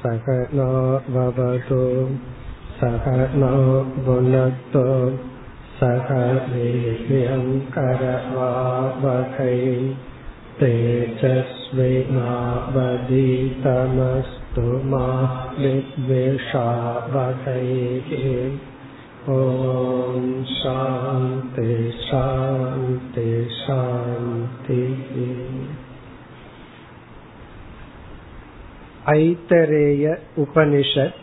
सहनो भवतु सहनो भुनक्तु सह वीर्यङ्करवावहै तेजस्विनावदीतमस्तु मा विद्वेषावहैः ॐ शान्ति शान्ति शान्तिः ஐத்தரேய உபனிஷத்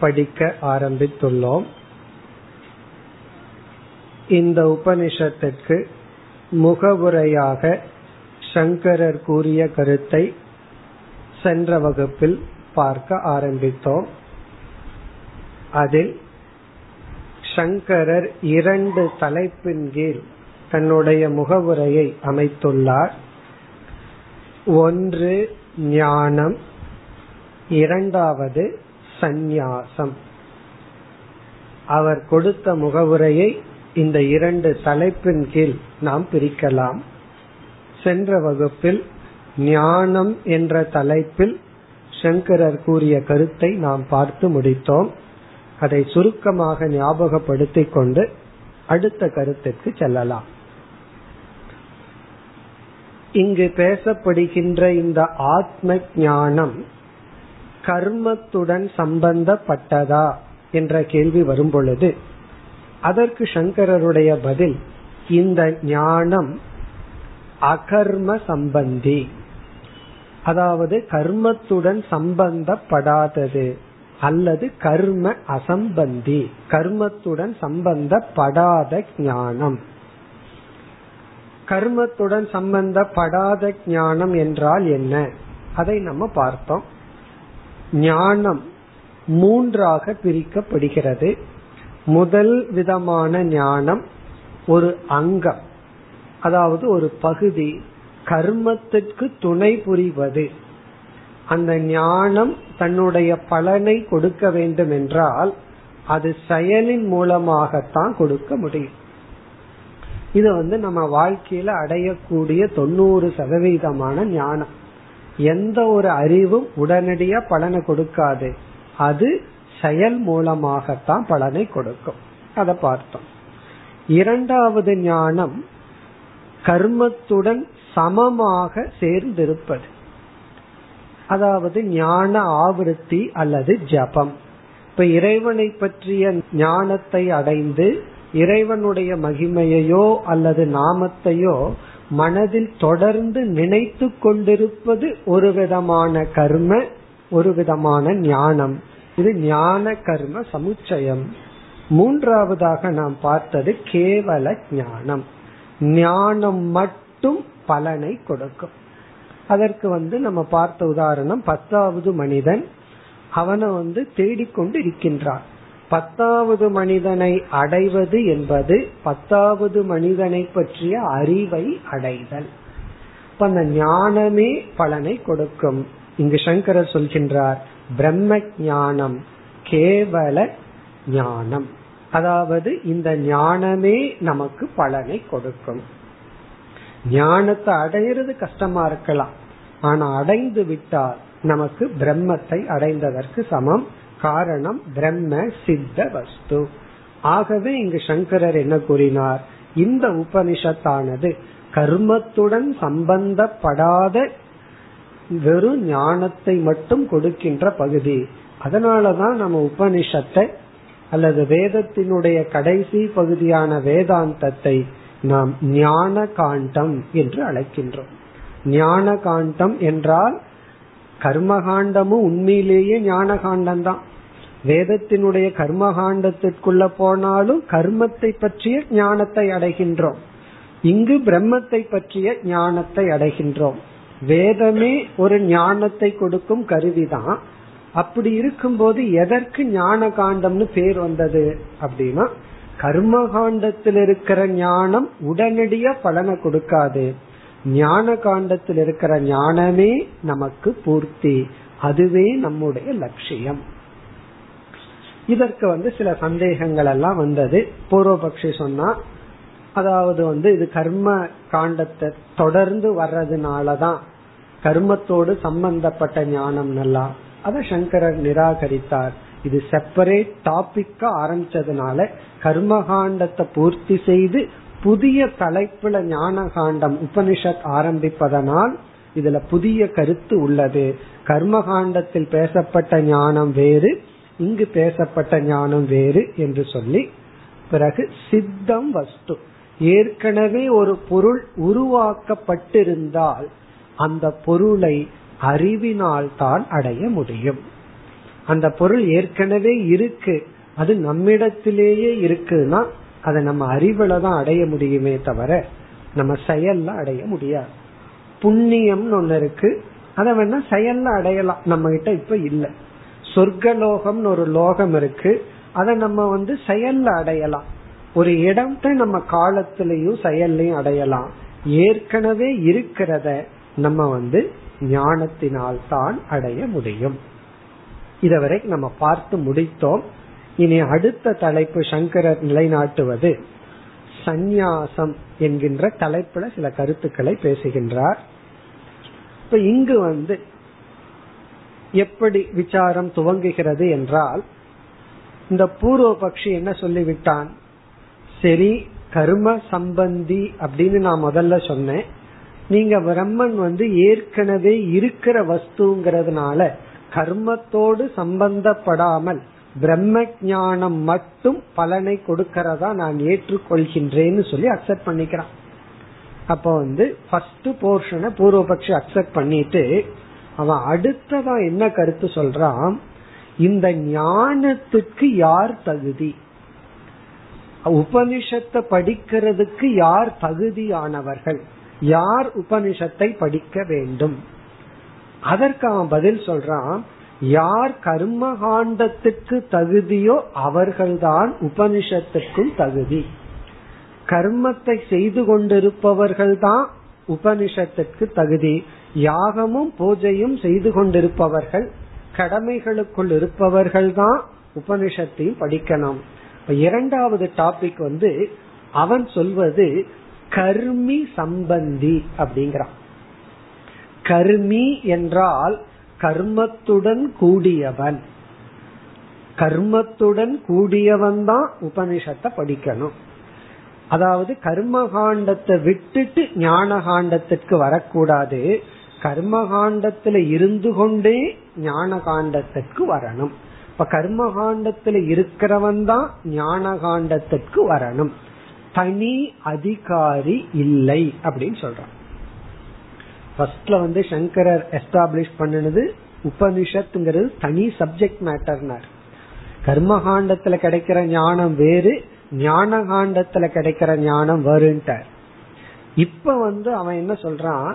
படிக்க ஆரம்பித்துள்ளோம். இந்த உபனிஷத்திற்கு முகவுரையாக சங்கரர் கூறிய கருத்தை சென்ற வகுப்பில் பார்க்க ஆரம்பித்தோம். அதில் சங்கரர் இரண்டு தலைப்பின் கீழ் தன்னுடைய முகவுரையை அமைத்துள்ளார். ஒன்று ஞானம். இரண்டாவது சந்நியாசம். அவர் கொடுத்த முகவுரையை இந்த இரண்டு தலைப்பின் கீழ் நாம் பிரிக்கலாம். சென்ற வகுப்பில் ஞானம் என்ற தலைப்பில் சங்கரர் கூறிய கருத்தை நாம் பார்த்து முடித்தோம். அதை சுருக்கமாக ஞாபகப்படுத்திக் கொண்டு அடுத்த கருத்துக்கு செல்லலாம். இங்கு பேசப்படுகின்ற இந்த ஆத்ம ஞானம் கர்மத்துடன் சம்பந்தப்பட்டதா என்ற கேள்வி வரும் பொழுது அதற்கு சங்கரருடைய பதில் இந்த ஞானம் அகர்ம சம்பந்தி. அதாவது கர்மத்துடன் சம்பந்தப்படாதது அல்லது கர்ம அசம்பந்தி. கர்மத்துடன் சம்பந்தப்படாத ஞானம். கர்மத்துடன் சம்பந்தப்படாத ஞானம் என்றால் என்ன? அதை நம்ம பார்த்தோம். ஞானம் மூன்றாக பிரிக்கப்படுகிறது. முதல் விதமான ஞானம் ஒரு அங்கம் அதாவது ஒரு பகுதி கர்மத்திற்கு துணை புரிவது. அந்த ஞானம் தன்னுடைய பலனை கொடுக்க வேண்டும் என்றால் அது செயலின் மூலமாகத்தான் கொடுக்க முடியும். இது வந்து நம்ம வாழ்க்கையில அடையக்கூடிய தொண்ணூறு சதவீதமான ஞானம். எந்த ஒரு அறிவும் உடனடியா பலனை கொடுக்காது. அது செயல் மூலமாகத்தான் பலனை கொடுக்கும். அதை பார்த்தோம். இரண்டாவது ஞானம் கர்மத்துடன் சமமாக சேர்ந்திருப்பது. அதாவது ஞான ஆவருத்தி அல்லது ஜபம். இப்ப இறைவனை பற்றிய ஞானத்தை அடைந்து இறைவனுடைய மகிமையையோ அல்லது நாமத்தையோ மனதில் தொடர்ந்து நினைத்து கொண்டிருப்பது ஒரு விதமான கர்ம ஒரு விதமான ஞானம். இது ஞான கர்ம சமுச்சயம். மூன்றாவதாக நாம் பார்த்தது கேவல ஞானம். ஞானம் மட்டும் பலனை கொடுக்கும். அதற்கு வந்து நம்ம பார்த்த உதாரணம் பத்தாவது மனிதன் அவனை வந்து தேடிக்கொண்டு இருக்கின்றான். பத்தாவது மனிதனை அடைவது என்பது பத்தாவது மனிதனை பற்றிய அறிவை அடைதல். இப்ப அந்த ஞானமே பலனை கொடுக்கும். இங்கு சங்கரர் சொல்கின்றார் பிரம்ம ஞானம் கேவல ஞானம். அதாவது இந்த ஞானமே நமக்கு பலனை கொடுக்கும். ஞானத்தை அடையிறது கஷ்டமா இருக்கலாம். ஆனா அடைந்து விட்டால் நமக்கு பிரம்மத்தை அடைந்ததற்கு சமம். காரணம் பிரம்ம சித்த வஸ்து. ஆகவே இங்கு சங்கரர் என்ன கூறினார்? இந்த உபனிஷத்தானது கர்மத்துடன் சம்பந்தப்படாத வெறும் ஞானத்தை மட்டும் கொடுக்கின்ற பகுதி. அதனாலதான் நம்ம உபனிஷத்தை அல்லது வேதத்தினுடைய கடைசி பகுதியான வேதாந்தத்தை நாம் ஞான காண்டம் என்று அழைக்கின்றோம். ஞான காண்டம் என்றால் கர்மகாண்டமும் உண்மையிலேயே ஞான காண்டம் தான் வேதத்தினுடைய கர்மகாண்டத்திற்குள்ள போனாலும் கர்மத்தை பற்றிய ஞானத்தை அடைகின்றோம். இங்கு பிரம்மத்தை பற்றிய ஞானத்தை அடைகின்றோம். வேதமே ஒரு ஞானத்தை கொடுக்கும் கருவிதான். அப்படி இருக்கும்போது எதற்கு ஞான காண்டம்னு பேர் வந்தது அப்படின்னா கர்ம காண்டத்தில் இருக்கிற ஞானம் உடனடியா பலனை கொடுக்காது. ஞான காண்டத்தில் இருக்கிற ஞானமே நமக்கு பூர்த்தி. அதுவே நம்முடைய லட்சியம். இதற்கு வந்து சில சந்தேகங்கள் எல்லாம் வந்தது. பூர்வபக்ஷி சொன்னா அதாவது வந்து இது கர்ம காண்டத்தை தொடர்ந்து வர்றதுனாலதான் கர்மத்தோடு சம்பந்தப்பட்ட ஞானம் நல்லா. அதை சங்கரர் நிராகரித்தார். இது செப்பரேட் டாபிக்கா ஆரம்பிச்சதுனால கர்மகாண்டத்தை பூர்த்தி செய்து புதிய தலைப்புல ஞான காண்டம் உபனிஷத் ஆரம்பிப்பதனால் இதுல புதிய கருத்து உள்ளது. கர்மகாண்டத்தில் பேசப்பட்ட ஞானம் வேறு இங்கு பேசப்பட்ட ஞானம் வேறு என்று சொல்லி பிறகு சித்தம் வஸ்து. ஏற்கனவே ஒரு பொருள் உருவாக்கப்பட்டிருந்தால் அந்த பொருளை அறிவினால் தான் அடைய முடியும். அந்த பொருள் ஏற்கனவே இருக்கு அது நம்மிடத்திலேயே இருக்குன்னா அதை நம்ம அறிவுல தான் அடைய முடியுமே தவிர நம்ம செயல்ல அடைய முடியாது. புண்ணியம்னு ஒண்ணு இருக்கு. அதை வேணா செயல்ல அடையலாம். நம்ம கிட்ட இப்ப இல்ல. சொர்க்கலோகம்னு ஒரு லோகம் இருக்கு. அதை நம்ம வந்து செயல்ல அடையலாம். ஒரு இடத்தை நம்ம காலத்திலையும் செயல்லையும் அடையலாம். ஏற்கனவே இருக்கிறத நம்ம வந்து ஞானத்தினால் தான் அடைய முடியும். இதுவரை நம்ம பார்த்து முடித்தோம். இனி அடுத்த தலைப்பு சங்கரர் நிலைநாட்டுவது. சந்நியாசம் என்கின்ற தலைப்புல சில கருத்துக்களை பேசுகின்றார். இப்ப இங்கு வந்து எப்படி விசாரம் துவங்குகிறது என்றால் இந்த பூர்வ பக்ஷி என்ன சொல்லிவிட்டான்? சரி கர்ம சம்பந்தி அப்படின்னு நான் முதல்ல சொன்னேன். நீங்க பிரம்மன் வந்து ஏற்கனவே இருக்கிற வஸ்துங்கிறதுனால கர்மத்தோடு சம்பந்தப்படாமல் பிரம்ம ஞானம் மட்டும் பலனை கொடுக்கறதா நான் ஏற்றுக்கொள்கின்றேன்னு சொல்லி அக்செப்ட் பண்ணிக்கிறான். அப்ப வந்து ஃபர்ஸ்ட் போர்ஷனை பூர்வபக்ஷி அக்செப்ட் பண்ணிட்டு அவன் அடுத்ததா என்ன கருத்து சொல்றான்? இந்த ஞானத்துக்கு யார் தகுதி? உபனிஷத்தை படிக்கிறதுக்கு யார் தகுதியானவர்கள்? யார் உபனிஷத்தை படிக்க வேண்டும்? அதற்கு அவன் பதில் சொல்றான் யார் கர்ம காண்டத்துக்கு தகுதியோ அவர்கள்தான் உபனிஷத்துக்கும் தகுதி. கர்மத்தை செய்து கொண்டிருப்பவர்கள் தான் உபனிஷத்துக்கு தகுதி. யாகமும் பூஜையும் செய்து கொண்டிருப்பவர்கள் கடமைகளுக்குள் இருப்பவர்கள் தான் உபனிஷத்தையும் படிக்கணும். இரண்டாவது டாபிக் வந்து அவன் சொல்வது கர்மி சம்பந்தி அப்படிங்கிறான். கர்மி என்றால் கர்மத்துடன் கூடியவன். கர்மத்துடன் கூடியவன் தான் உபனிஷத்தை படிக்கணும். அதாவது கர்மகாண்டத்தை விட்டுட்டு ஞான காண்டத்திற்கு வரக்கூடாது. கர்மகாண்டத்துல இருந்து கொண்டே ஞான காண்டத்திற்கு வரணும். இப்ப கர்மகாண்டத்துல இருக்கிறவன் தான் ஞான காண்டத்திற்கு வரணும். தனி அதிகாரி இல்லை அப்படின்னு சொல்றான். ஃபர்ஸ்ட்ல வந்து சங்கரர் எஸ்டாப்ளிஷ் பண்ணினது உபனிஷத்துங்கிறது தனி சப்ஜெக்ட் மேட்டர்னார் கர்மகாண்டத்துல கிடைக்கிற ஞானம் வேறு ஞான காண்டத்துல கிடைக்கிற ஞானம் வருன்ட்டார். இப்ப வந்து அவன் என்ன சொல்றான்?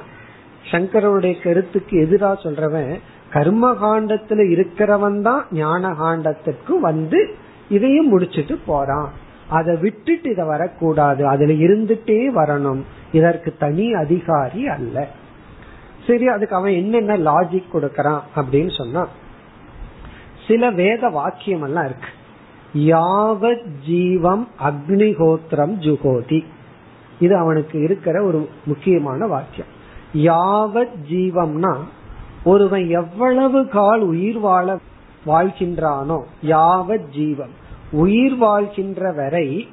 சங்கரனுடைய கருத்துக்கு எதிரா சொல்றவன் கர்ம காண்டத்துல இருக்கிறவன் தான் ஞான காண்டத்திற்கு வந்து இதையும் முடிச்சிட்டு போறான். அதை விட்டுட்டு இதை வரக்கூடாது. அதுல இருந்துட்டே வரணும். இதற்கு தனி அதிகாரி அல்ல. சரி அதுக்கு அவன் என்னென்ன லாஜிக் கொடுக்கறான் அப்படின்னு சொன்னா சில வேத வாக்கியம் எல்லாம் இருக்கு. யாவத் ஜீவம் அக்னிஹோத்திரம் ஜுகோதி. இது அவனுக்கு இருக்கிற ஒரு முக்கியமான வாக்கியம். யாவத் ஜீவம்னா ஒருவன் எவ்வளவு கால் உயிர் வாழ வாழ்கின்றானோ யாவத் ஜீவம். உயிர் வாழ்கின்ற வரை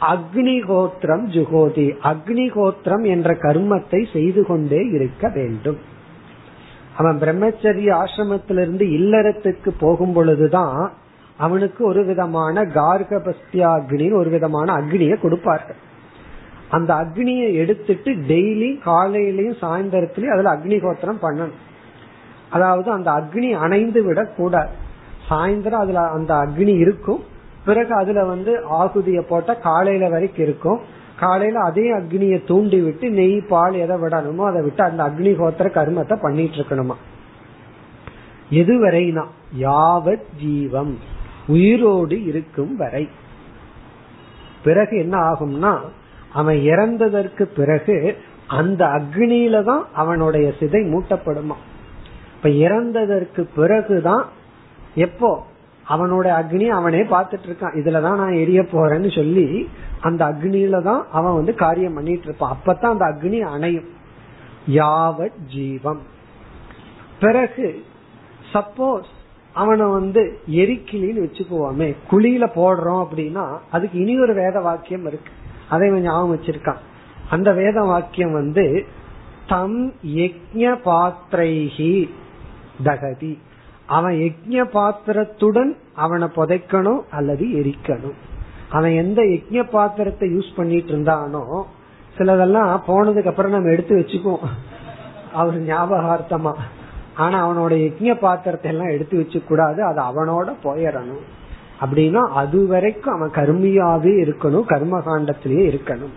அக்னிகோத்திரம் ஜுகோதி. அக்னிகோத்திரம் என்ற கர்மத்தை செய்து கொண்டே இருக்க வேண்டும். அவன் பிரம்மச்சரிய ஆசிரமத்திலிருந்து இல்லறத்துக்கு போகும் பொழுதுதான் அவனுக்கு ஒரு விதமான கார்கபஸ்தியா அக்னி ஒரு விதமான அக்னியை கொடுப்பார்கள். அந்த அக்னியை எடுத்துட்டு டெய்லி காலையிலயும் சாயந்தரத்திலயும் அதுல அக்னிகோத்திரம் பண்ணணும். அதாவது அந்த அக்னி அணைந்து விட கூடாது சாயந்தரம் அதுல அந்த அக்னி இருக்கும். பிறகு அதுல வந்து ஆகுதிய போட்ட காலையில வரைக்கும் இருக்கும். காலையில அதே அக்னியை தூண்டி விட்டு நெய் பால் எதை விடணுமோ அதை விட்டு அந்த அக்னிஹோத்திர கர்மத்தை பண்ணிட்டு இருக்கணுமா? எதுவரைனா யாவத் ஜீவம் உயிரோடு இருக்கும் வரை. பிறகு என்ன ஆகும்னா அவன் இறந்ததற்கு பிறகு அந்த அக்னியில தான் அவனுடைய சிதை மூட்டப்படுமா? இப்ப இறந்ததற்கு பிறகுதான் எப்போ? அவனோட அக்னி அவனே பார்த்துட்டு இருக்கான். இதுலதான் நான் எரிய போறேன்னு சொல்லி அந்த அக்னியில தான் அவன் வந்து காரியம் பண்ணிட்டு இருப்பான். அப்பதான் அந்த அக்னி அணையும். யாவத் ஜீவம். பிறகு சப்போஸ் அவனை வந்து எரிக்கிளின்னு வச்சுக்குவோமே குழியில போடுறோம் அப்படின்னா அதுக்கு இனி ஒரு வேத வாக்கியம் இருக்கு. அதை இவன் ஞாபகம் வச்சிருக்கான். அந்த வேத வாக்கியம் வந்து தம் யஜ்ய பாத்திரைஹி தகதி. அவன் யஜ்ய பாத்திரத்துடன் அவனை புதைக்கணும் அல்லது எரிக்கணும். அவன் எந்த யஜ்ய பாத்திரத்தை யூஸ் பண்ணிட்டு இருந்தானோ சிலதெல்லாம் போனதுக்கு அப்புறம் நம்ம எடுத்து வச்சுக்குவோம். அவர் ஞாபகார்த்தமா. ஆனா அவனோட யஜ்ய பாத்திரத்தை எல்லாம் எடுத்து வச்சு கூடாது அது அவனோட போயிடணும். அப்படின்னா அது வரைக்கும் அவன் கர்மியாவே இருக்கணும் கர்மகாண்டத்திலேயே இருக்கணும்.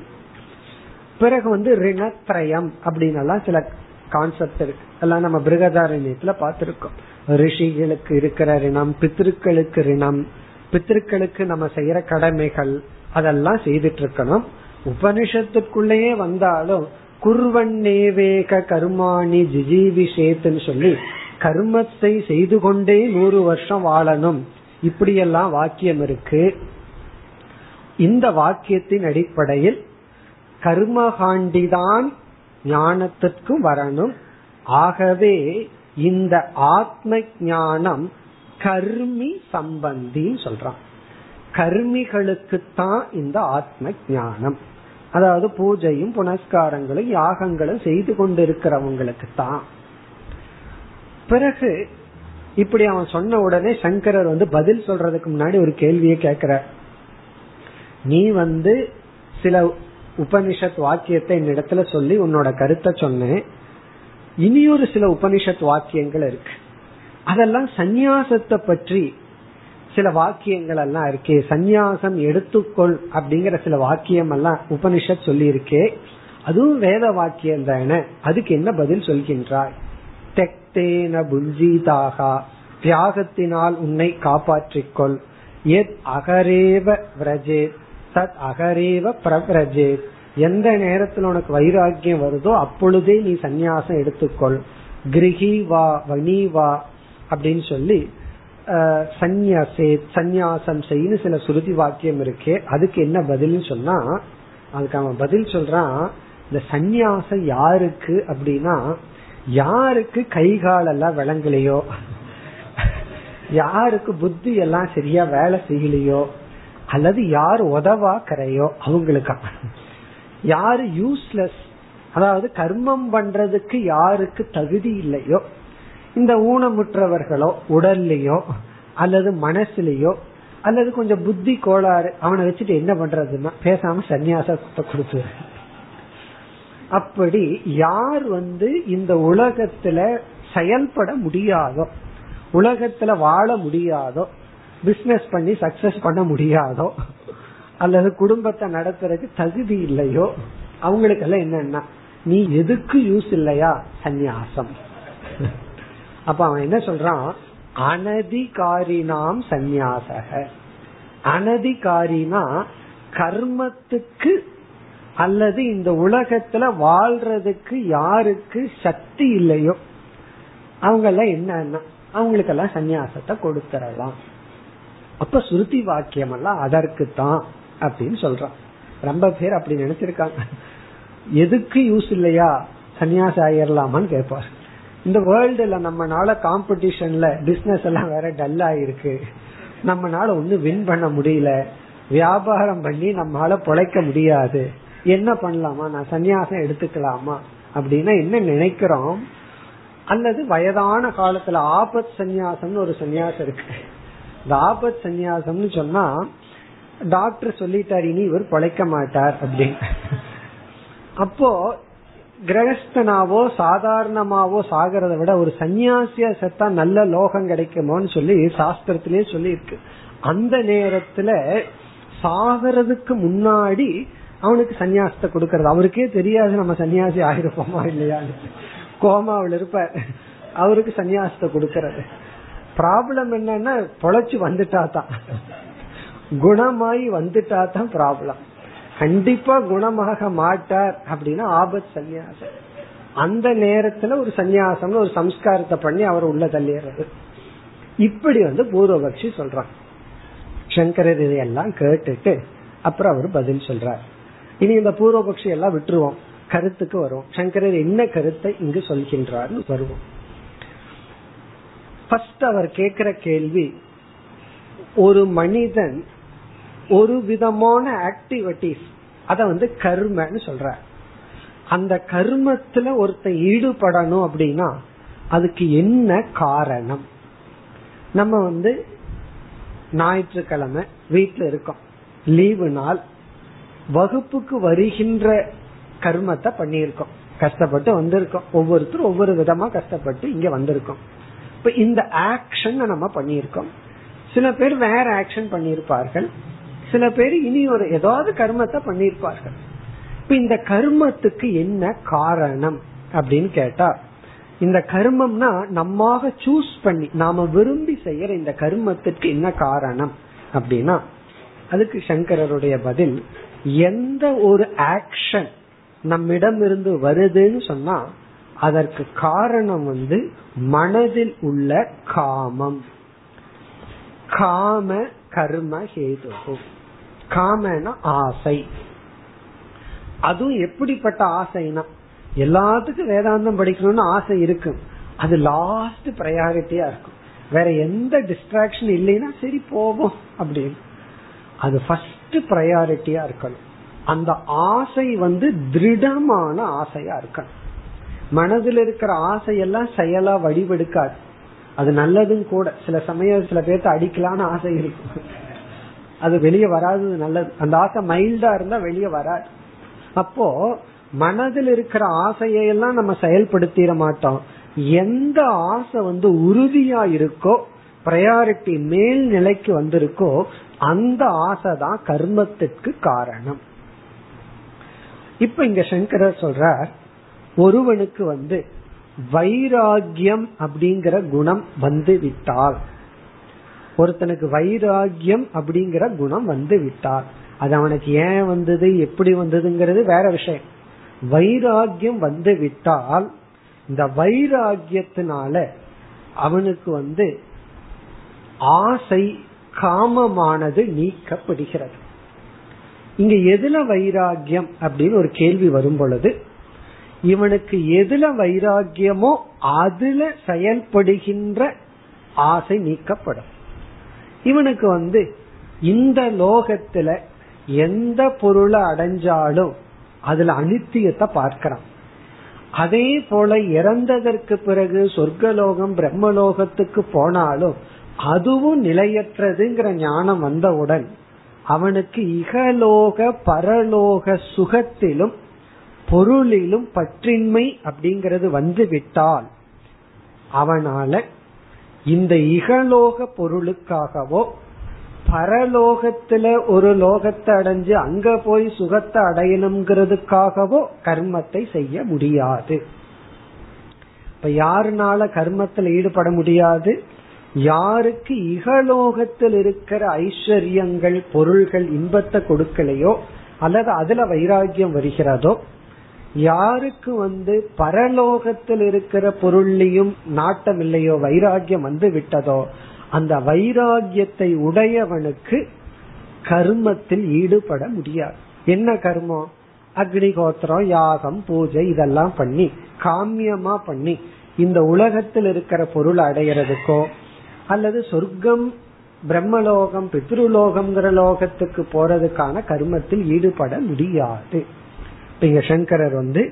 பிறகு வந்து ரிணத்ரயம் அப்படின்னு எல்லாம் சில கான்செப்ட் இருக்கு. எல்லாம் நம்ம பிருகதாரண்யத்துல பார்த்திருக்கோம். ரிஷிகளுக்கு இருக்கிற ரிணம் பித்திருக்களுக்கு ரிணம் பித்திருக்களுக்கு நம்ம செய்யற கடமைகள் அதெல்லாம் செய்துட்டு இருக்கணும் உபனிஷத்துக்குள்ளேயே வந்தாலும் குர்வன்னேவேக கருமாணி ஜிஜீவிஷேத்துன்னு சொல்லி கர்மத்தை செய்து கொண்டே நூறு வருஷம் வாழணும். இப்படியெல்லாம் வாக்கியம் இருக்கு. இந்த வாக்கியத்தின் அடிப்படையில் கர்மகாண்டிதான் ஞானத்திற்கும் வரணும். ஆகவே இந்த ஆத்ம ஞானம் கர்மி சம்பந்தின்னு சொல்றான். கர்மிகளுக்குத்தான் இந்த ஆத்ம ஞானம் அதாவது பூஜையும் புனஸ்காரங்களும் யாகங்களும் செய்து கொண்டிருக்கிறவங்களுக்கு தான் பிறகு இப்படி அவன் சொன்ன உடனே சங்கரர் வந்து பதில் சொல்றதுக்கு முன்னாடி ஒரு கேள்வியை கேக்குற நீ வந்து சில உபனிஷத் வாக்கியத்தை என்னிடத்துல சொல்லி உன்னோட கருத்தை சொன்னேன். இனியொரு சில உபனிஷத் வாக்கியங்கள் இருக்கு. அதெல்லாம் சந்நியாசத்தை பற்றி சில வாக்கியங்கள் எல்லாம் இருக்கே. சந்நியாசம் எடுத்துக்கொள் அப்படிங்கிற சில வாக்கியம் எல்லாம் உபனிஷத் சொல்லி இருக்கே அதுவும் வேத வாக்கியம் தானே. அதுக்கு என்ன பதில் சொல்கின்றாய்? தெக்தேன புஞ்சீதாகா. தியாகத்தினால் உன்னை காப்பாற்றிக்கொள். எத் அகரேவ விரஜே தத் அகரேவ பிரவ்ரஜேத். எந்த நேரத்தில் உனக்கு வைராக்கியம் வருதோ அப்பொழுதே நீ சந்நியாசம் எடுத்துக்கொள். கிரகி வா வணி வா அப்படின்னு சொல்லி சந்நியாசே சந்நியாசம் செய்யு சில சுருதி வாக்கியம் இருக்கு அதுக்கு என்ன பதில்னு சொன்னா அதுக்கு அவன் பதில் சொல்றான் இந்த சந்நியாசம் யாருக்கு அப்படின்னா யாருக்கு கை காலெல்லாம் விளங்கலையோ? யாருக்கு புத்தி எல்லாம் சரியா வேலை செய்யலையோ? அல்லது யார் உதவாக்கறையோ? அவங்களுக்கா? யாரு யூஸ்லெஸ் அதாவது கர்மம் பண்றதுக்கு யாருக்கு தகுதி இல்லையோ இந்த ஊனமுற்றவர்களோ உடல்லையோ அல்லது மனசுலயோ அல்லது கொஞ்சம் புத்தி கோளாறு அவனை வச்சுட்டு என்ன பண்றதுன்னா பேசாம சன்னியாசத்தை கொடுத்து. அப்படி யார் வந்து இந்த உலகத்துல செயல்பட முடியாதோ உலகத்துல வாழ முடியாதோ பிசினஸ் பண்ணி சக்சஸ் பண்ண முடியாதோ அல்லது குடும்பத்தை நடத்துறதுக்கு தகுதி இல்லையோ அவங்களுக்கெல்லாம் என்னன்னா நீ எதுக்கு யூஸ் இல்லையா? சந்நியாசம். அப்ப அவன் என்ன சொல்றான்? அனதிகாரினாம் சந்நியாசக. அனதிகாரினா கர்மத்துக்கு அல்லது இந்த உலகத்துல வாழ்றதுக்கு யாருக்கு சக்தி இல்லையோ அவங்க எல்லாம் என்னன்னா அவங்களுக்கெல்லாம் சந்நியாசத்தை கொடுத்துடலாம். அப்ப சுருதி வாக்கியம் எல்லாம் அதற்கு தான் அப்படின்னு சொல்றான் ரொம்ப பேர் அப்படி நினைச்சிருக்காங்க. எதுக்கு யூஸ் இல்லையா? சன்னியாசி ஆயிரலாமான்னு கேட்பார். இந்த வேர்ல்டுல நம்மனால காம்படிஷன்ல பிசினஸ் எல்லாம் வேற டல் ஆயிருக்கு. நம்மனால ஒன்னும் வின் பண்ண முடியல. வியாபாரம் பண்ணி நம்மளால பொழைக்க முடியாது. என்ன பண்ணலாமா? நான் சன்னியாசம் எடுத்துக்கலாமா? அப்படின்னா என்ன நினைக்கிறோம்? அல்லது வயதான காலத்துல ஆபத் சந்நியாசம்னு ஒரு சன்னியாசம் இருக்கு. இந்த ஆபத் சந்நியாசம்னு சொன்னா டாக்டர் சொல்லிட்டார் இனி இவர் பொழைக்க மாட்டார் அப்படின்னு. அப்போ கிரகஸ்தனாவோ சாதாரணமாவோ சாகிறத விட ஒரு சன்னியாசியா செத்தா நல்ல லோகம் கிடைக்குமோன்னு சொல்லி சாஸ்திரத்திலேயே சொல்லி இருக்கு அந்த நேரத்துல சாகிறதுக்கு முன்னாடி அவனுக்கு சன்னியாசத்தை கொடுக்கறது. அவருக்கே தெரியாது நம்ம சன்னியாசி ஆகிருப்போமா இல்லையா கோமாவில் இருப்ப அவருக்கு சன்னியாசத்தை கொடுக்கறது. ப்ராப்ளம் என்னன்னா பொழைச்சு வந்துட்டா தான் குணமாயி வந்துட்டா தான் ப்ராப்ளம் கண்டிப்பா குணமாக மாட்டார் அப்படின்னா ஆபத் சந்நியாசம். அந்த நேரத்துல ஒரு சந்நியாசம்னு ஒரு சம்ஸ்காரத்தை பண்ணி அவர் உள்ள தள்ளிடுறது. இப்படி வந்து பூர்வபக்ஷி சொல்றான். சங்கரர் இதையெல்லாம் கேட்டுட்டு அப்புறம் அவர் பதில் சொல்றார். இனி இந்த பூர்வபக்ஷி எல்லாம் விட்டுருவோம். கருத்துக்கு வரும் சங்கரர் என்ன கருத்தை இங்கு சொல்கின்றார் வருவோம். ஃபர்ஸ்ட் அவர் கேட்கிற கேள்வி ஒரு மனிதன் ஒரு விதமான ஆக்டிவிட்டிஸ் அத வந்து கர்மன்னு சொல்ற. அந்த கர்மத்துல ஒருத்தன் ஈடுபடணும் அப்படின்னா அதுக்கு என்ன காரணம்? நம்ம வந்து ஞாயிற்றுக்கிழமை வீட்டுல இருக்கோம். லீவு நாள். வகுப்புக்கு வருகின்ற கர்மத்தை பண்ணியிருக்கோம். கஷ்டப்பட்டு வந்திருக்கோம். ஒவ்வொருத்தரும் ஒவ்வொரு விதமா கஷ்டப்பட்டு இங்க வந்திருக்கோம். இப்ப இந்த ஆக்ஷன் நம்ம பண்ணியிருக்கோம். சில பேர் வேற ஆக்ஷன் பண்ணியிருப்பார்கள். சில பேர் இனி ஒரு ஏதாவது கர்மத்தை பண்ணியிருப்பார்கள். இப்ப இந்த கர்மத்துக்கு என்ன காரணம் அப்படின்னு கேட்டா இந்த கர்மம்னா நம்மாக சூஸ் பண்ணி நாம விரும்பி செய்யற இந்த கர்மத்திற்கு என்ன காரணம் அப்படின்னா அதுக்கு சங்கரருடைய பதில் எந்த ஒரு ஆக்ஷன் நம்மிடம் இருந்து வருதுன்னு சொன்னா அதற்கு காரணம் வந்து மனதில் உள்ள காமம். காம கர்ம ஹேது காமனா ஆசை. அதுவும் எப்படிப்பட்ட ஆசைனா எல்லாத்துக்கும் வேதாந்தம் படிக்கணும்னு ஆசை இருக்கு. அது லாஸ்ட் ப்ரையாரிட்டியா இருக்கும். வேற எந்த டிஸ்ட்ராக்ஷன் இல்லைன்னா சரி போவோம் அப்படின்னு. அது ஃபர்ஸ்ட் ப்ரையாரிட்டியா இருக்கணும். அந்த ஆசை வந்து திருடமான ஆசையா இருக்கணும். மனதில் இருக்கிற ஆசையெல்லாம் செயலா வடிவெடுக்காது. அது நல்லதும் கூட. சில சமயம் சில பேர்த்த அடிக்கலான்னு ஆசை இருக்கும் அது வெளியே வராது நல்லது. அந்த ஆசை மைல்டா இருந்தா வெளியே வராது. அப்போ மனதில் இருக்கிற ஆசையெல்லாம் நம்ம செயல்படுத்திட மாட்டோம். எந்த ஆசை வந்து உறுதியா இருக்கோ ப்ரையாரிட்டி மேல் நிலைக்கு வந்திருக்கோ அந்த ஆசை தான் கர்மத்திற்கு காரணம். இப்ப இங்க சங்கரர் சொல்றார் ஒருவனுக்கு வந்து வைராகியம் அப்படிங்கிற குணம் வந்து விட்டால் ஒருத்தனுக்கு வைராகியம் அப்படிங்கிற குணம் வந்து விட்டால் அது அவனுக்கு ஏன் வந்தது எப்படி வந்ததுங்கிறது வேற விஷயம். வைராகியம் வந்து விட்டால் இந்த வைராகியத்தினால அவனுக்கு வந்து ஆசை காமமானது நீக்கப்படுகிறது. இங்க எதுல வைராகியம் அப்படின்னு ஒரு கேள்வி வரும் பொழுது இவனுக்கு எதுல வைராகியமோ அதுல செயல்படுகின்ற ஆசை நீக்கப்படும். இவனுக்கு வந்து இந்த லோகத்துல எந்த பொருளை அடைஞ்சாலும் அதுல அனித்தியத்தை பார்க்கிறான். அதே போல இறந்ததற்கு பிறகு சொர்க்கலோகம் பிரம்மலோகத்துக்கு போனாலும் அதுவும் நிலையற்றதுங்கிற ஞானம் வந்தவுடன் அவனுக்கு இகலோக பரலோக சுகத்திலும் பொருளிலும் பற்றின்மை அப்படிங்கிறது வந்து விட்டால் அவனால இந்த இகலோக பொருளுக்காகவோ பரலோகத்துல ஒரு லோகத்தை அடைஞ்சு அங்க போய் சுகத்தை அடையணுங்கிறதுக்காகவோ கர்மத்தை செய்ய முடியாது. இப்ப யாருனால கர்மத்தில் ஈடுபட முடியாது? யாருக்கு இகலோகத்தில் இருக்கிற ஐஸ்வர்யங்கள் பொருள்கள் இன்பத்தை கொடுக்கலையோ அல்லது அதுல வைராகியம் வருகிறதோ யாருக்கு வந்து பரலோகத்தில் இருக்கிற பொருள்லையும் நாட்டம் இல்லையோ வைராகியம் வந்து விட்டதோ அந்த வைராகியத்தை உடையவனுக்கு கர்மத்தில் ஈடுபட முடியாது. என்ன கர்மம்? அக்னிகோத்திரம் யாகம் பூஜை இதெல்லாம் பண்ணி காமியமா பண்ணி இந்த உலகத்தில் இருக்கிற பொருள் அடையிறதுக்கோ அல்லது சொர்க்கம் பிரம்மலோகம் பித்ருலோகம்ங்கிற லோகத்துக்கு போறதுக்கான கர்மத்தில் ஈடுபட முடியாது. இங்க சங்கரர் வந்து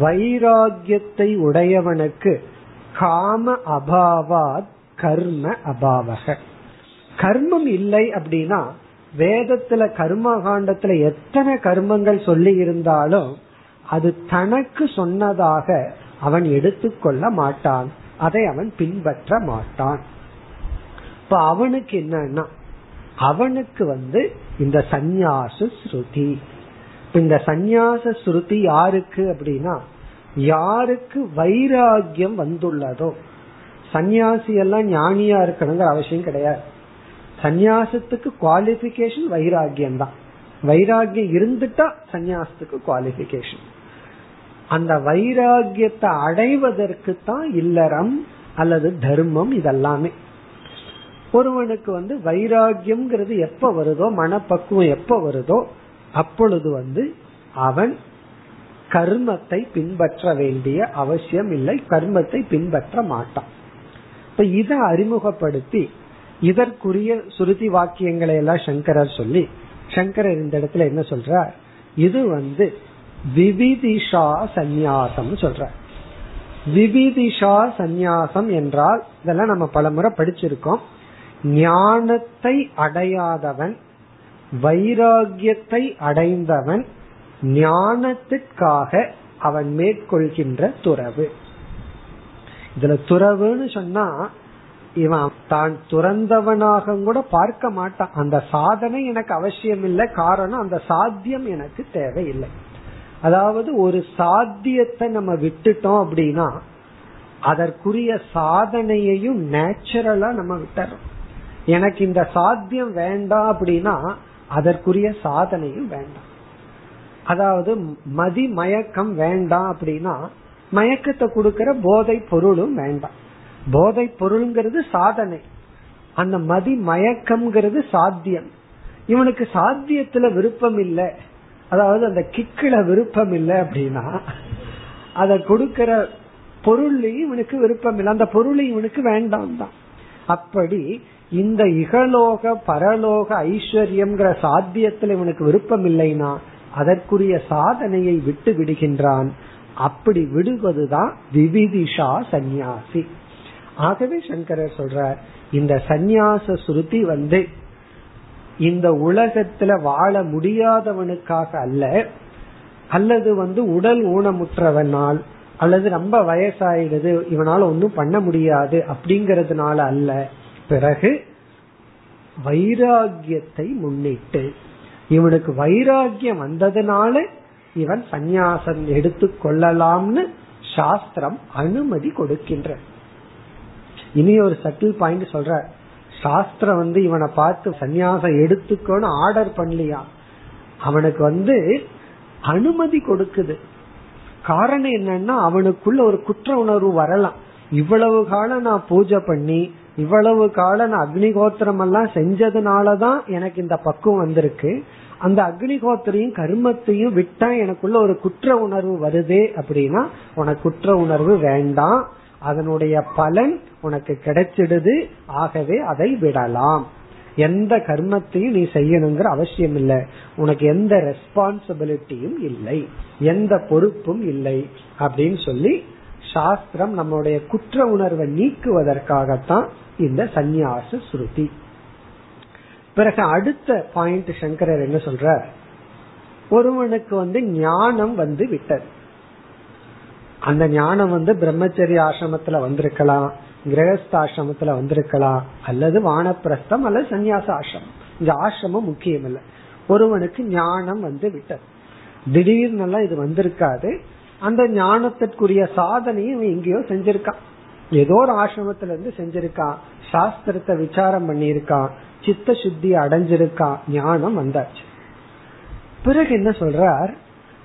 வைராகியத்தை உடையவனுக்கு காம அபாவாத் கர்ம அபாவக. கர்மம் இல்லை அப்படின்னா வேதத்துல கர்ம காண்டத்துல எத்தனை கர்மங்கள் சொல்லி இருந்தாலும் அது தனக்கு சொன்னதாக அவன் எடுத்துக்கொள்ள மாட்டான். அதை அவன் பின்பற்ற மாட்டான். இப்ப அவனுக்கு என்னன்னா அவனுக்கு வந்து இந்த சந்நியாச ஸ்ருதி. இந்த சந்நியாச ஸ்ருதி யாருக்கு அப்படின்னா யாருக்கு வைராகியம் வந்துள்ளதோ? சன்னியாசி எல்லாம் ஞானியா இருக்கணுங்கிற அவசியம் கிடையாது. சந்நியாசத்துக்கு குவாலிபிகேஷன் வைராகியம் தான் வைராகியம் இருந்துட்டா சந்நியாசத்துக்கு குவாலிபிகேஷன் அந்த வைராகியத்தை அடைவதற்கு தான் இல்லறம் அல்லது தர்மம் இதெல்லாமே. ஒருவனுக்கு வந்து வைராகியம்ங்கிறது எப்ப வருதோ மனப்பக்குவம் எப்ப வருதோ அப்பொழுது வந்து அவன் கர்மத்தை பின்பற்ற வேண்டிய அவசியம் இல்லை கர்மத்தை பின்பற்ற மாட்டான். இப்ப இதை அறிமுகப்படுத்தி இதற்குரிய சுருதி வாக்கியங்களை எல்லாம் சங்கரர் சொல்லி சங்கரர் இந்த இடத்துல என்ன சொல்றார்? இது வந்து விவிதிஷா சந்நியாசம் சொல்ற விவிதிஷா சந்நியாசம் என்றால் இதெல்லாம் நம்ம பல முறை படிச்சிருக்கோம் ஞானத்தை அடையாதவன் வைராகியத்தை அடைந்தவன் ஞானத்திற்காக அவன் மேற்கொள்கின்ற துறவு. இதுல துறவுன்னு சொன்னா இவன் தான் துறந்தவனாக கூட பார்க்க மாட்டான். அந்த சாதனை எனக்கு அவசியம் இல்லை காரணம் அந்த சாத்தியம் எனக்கு தேவையில்லை. அதாவது ஒரு சாத்தியத்தை நம்ம விட்டுட்டோம் அப்படின்னா அதற்குரிய சாதனையையும் நேச்சுரலா நம்ம விட்டுறோம். எனக்கு இந்த சாத்தியம் வேண்டாம் அப்படின்னா அதற்குரிய சாதனையும் வேண்டாம். அதாவது மதி மயக்கம் வேண்டாம் அப்படின்னா மயக்கத்தை கொடுக்கற போதை பொருளும் வேண்டாம். போதை பொருள்ங்கிறது சாதனை. அந்த மதி மயக்கம்ங்கிறது சாத்தியம். இவனுக்கு சாத்தியத்துல விருப்பம் இல்லை. அதாவது அந்த கிக்கில விருப்பம் இல்லை அப்படின்னா அதை கொடுக்கற பொருள்லையும் இவனுக்கு விருப்பம் இல்லை. அந்த பொருள் இவனுக்கு வேண்டாம் தான் அப்படி இந்த இகலோக பரலோக ஐஸ்வர்யம்ங்கிற சாத்தியத்துல இவனுக்கு விருப்பம் இல்லைன்னா அதற்குரிய சாதனையை விட்டு விடுகின்றான். அப்படி விடுவதுதான் விவிதிஷா சந்நியாசி. ஆகவே சங்கரர் சொல்ற இந்த சந்நியாச சுருதி வந்து இந்த உலகத்துல வாழ முடியாதவனுக்காக அல்ல அல்லது வந்து உடல் ஊனமுற்றவனால் அல்லது ரொம்ப வயசாயிடுது இவனால ஒன்னும் பண்ண முடியாது அப்படிங்கறதுனால அல்ல பிறகு வைராகியத்தை முன்னிட்டு இவனுக்கு வைராகியம் வந்ததுனால இவன் சந்நியாசம் எடுத்து கொள்ளலாம்னு சாஸ்திரம் அனுமதி கொடுக்கின்ற. இனி ஒரு சட்டில் பாயிண்ட் சொல்ற சாஸ்திரம் வந்து இவனை பார்த்து சந்நியாசம் எடுத்துக்கோன்னு ஆர்டர் பண்ணலையா? அவனுக்கு வந்து அனுமதி கொடுக்குது. காரணம் என்னன்னா அவனுக்குள்ள ஒரு குற்ற உணர்வு வரலாம். இவ்வளவு காலம் நான் பூஜை பண்ணி இவ்வளவு காலம் நான் அக்னிகோத்திரம் எல்லாம் செஞ்சதுனாலதான் எனக்கு இந்த பக்குவம் வந்திருக்கு. அந்த அக்னிகோத்திரையும் கர்மத்தையும் விட்டா எனக்குள்ள ஒரு குற்ற உணர்வு வருதே அப்படின்னா உனக்கு குற்ற உணர்வு வேண்டாம். அதனுடைய பலன் உனக்கு கிடைச்சிடுது. ஆகவே அதை விடலாம். எந்த கர்மத்தையும் நீ செய்யணுங்கிற அவசியம் இல்லை. உனக்கு எந்த ரெஸ்பான்சிபிலிட்டியும் இல்லை. எந்த பொறுப்பும் இல்லை. அப்படின்னு சொல்லி சாஸ்திரம் நம்முடைய குற்ற உணர்வை நீக்குவதற்காகத்தான் இந்த சந்நியாச ஸ்ருதி. பிறகு அடுத்த பாயிண்ட் சங்கரர் என்ன சொல்ற ஒருவனுக்கு வந்து ஞானம் வந்து விட்டது. அந்த ஞானம் வந்து பிரம்மச்சரிய ஆசிரமத்துல வந்திருக்கலாம் கிரகஸ்த ஆசிரமத்துல வந்திருக்கலாம் அல்லது வானப்பிரஸ்தம் அல்லது சந்நியாச ஆசிரமம். இந்த ஆசிரமம் முக்கியம் இல்ல ஒருவனுக்கு ஞானம் வந்து விட்டது. திடீர்னு இது வந்திருக்காது. அந்த ஞானத்திற்குரிய சாதனையும் எங்கேயோ செஞ்சிருக்கான் ஏதோ ஒரு ஆசிரமத்துல இருந்து செஞ்சிருக்கான் சாஸ்திரத்தை விசாரம் பண்ணியிருக்கான் சித்த சுத்தி அடைஞ்சிருக்கான் ஞானம் வந்தாச்சு. பிறகு என்ன சொல்றார்?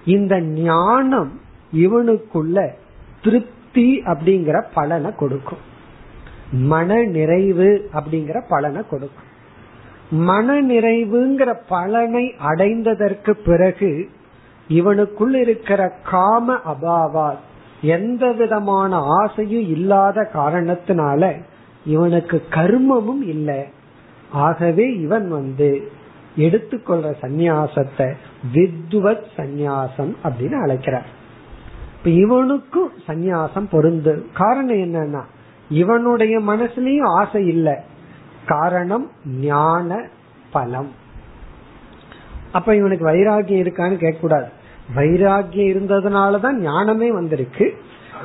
இந்த ஞானம் இவனுக்குள்ள திருப்தி அப்படிங்கிற பலனை கொடுக்கும். மன நிறைவு அப்படிங்கிற பலனை கொடுக்கும். மன நிறைவுங்கிற பலனை அடைந்ததற்கு பிறகு இவனுக்குள் இருக்கிற காம அபாவால் எந்த விதமான ஆசையும் இல்லாத காரணத்தினால இவனுக்கு கர்மமும் இல்லை. ஆகவே இவன் வந்து எடுத்துக்கொள்ற சந்நியாசத்தை வித்வத் சந்நியாசம் அப்படின்னு அழைக்கிறார். இப்ப இவனுக்கும் சந்நியாசம் பொருந்து. காரணம் என்னன்னா இவனுடைய மனசுலயும் ஆசை இல்லை. காரணம் ஞான பலம். அப்ப இவனுக்கு வைராகியம் இருக்கான்னு கேட்க கூடாது வைராகியம் இருந்ததுனாலதான் ஞானமே வந்திருக்கு.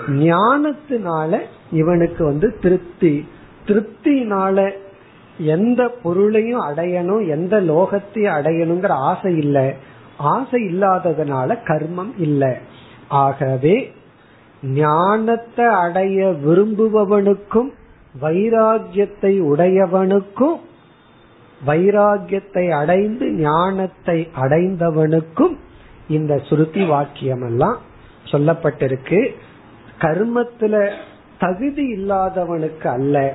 ஞானத்தினால இவனுக்கு வந்து திருப்தி. திருப்தினால எந்த பொருளையும் அடையணும் எந்த லோகத்தையும் அடையணுங்கிற ஆசை இல்லை. ஆசை இல்லாததுனால கர்மம் இல்லை. ஆகவே ஞானத்தை அடைய விரும்புபவனுக்கும் வைராகியத்தை உடையவனுக்கும் வைராகியத்தை அடைந்து ஞானத்தை அடைந்தவனுக்கும் இந்த சுருதி வாக்கியம் எல்லாம் சொல்லப்பட்டிருக்கு. கர்மத்துல தகுதி இல்லாதவனுக்கு அல்ல.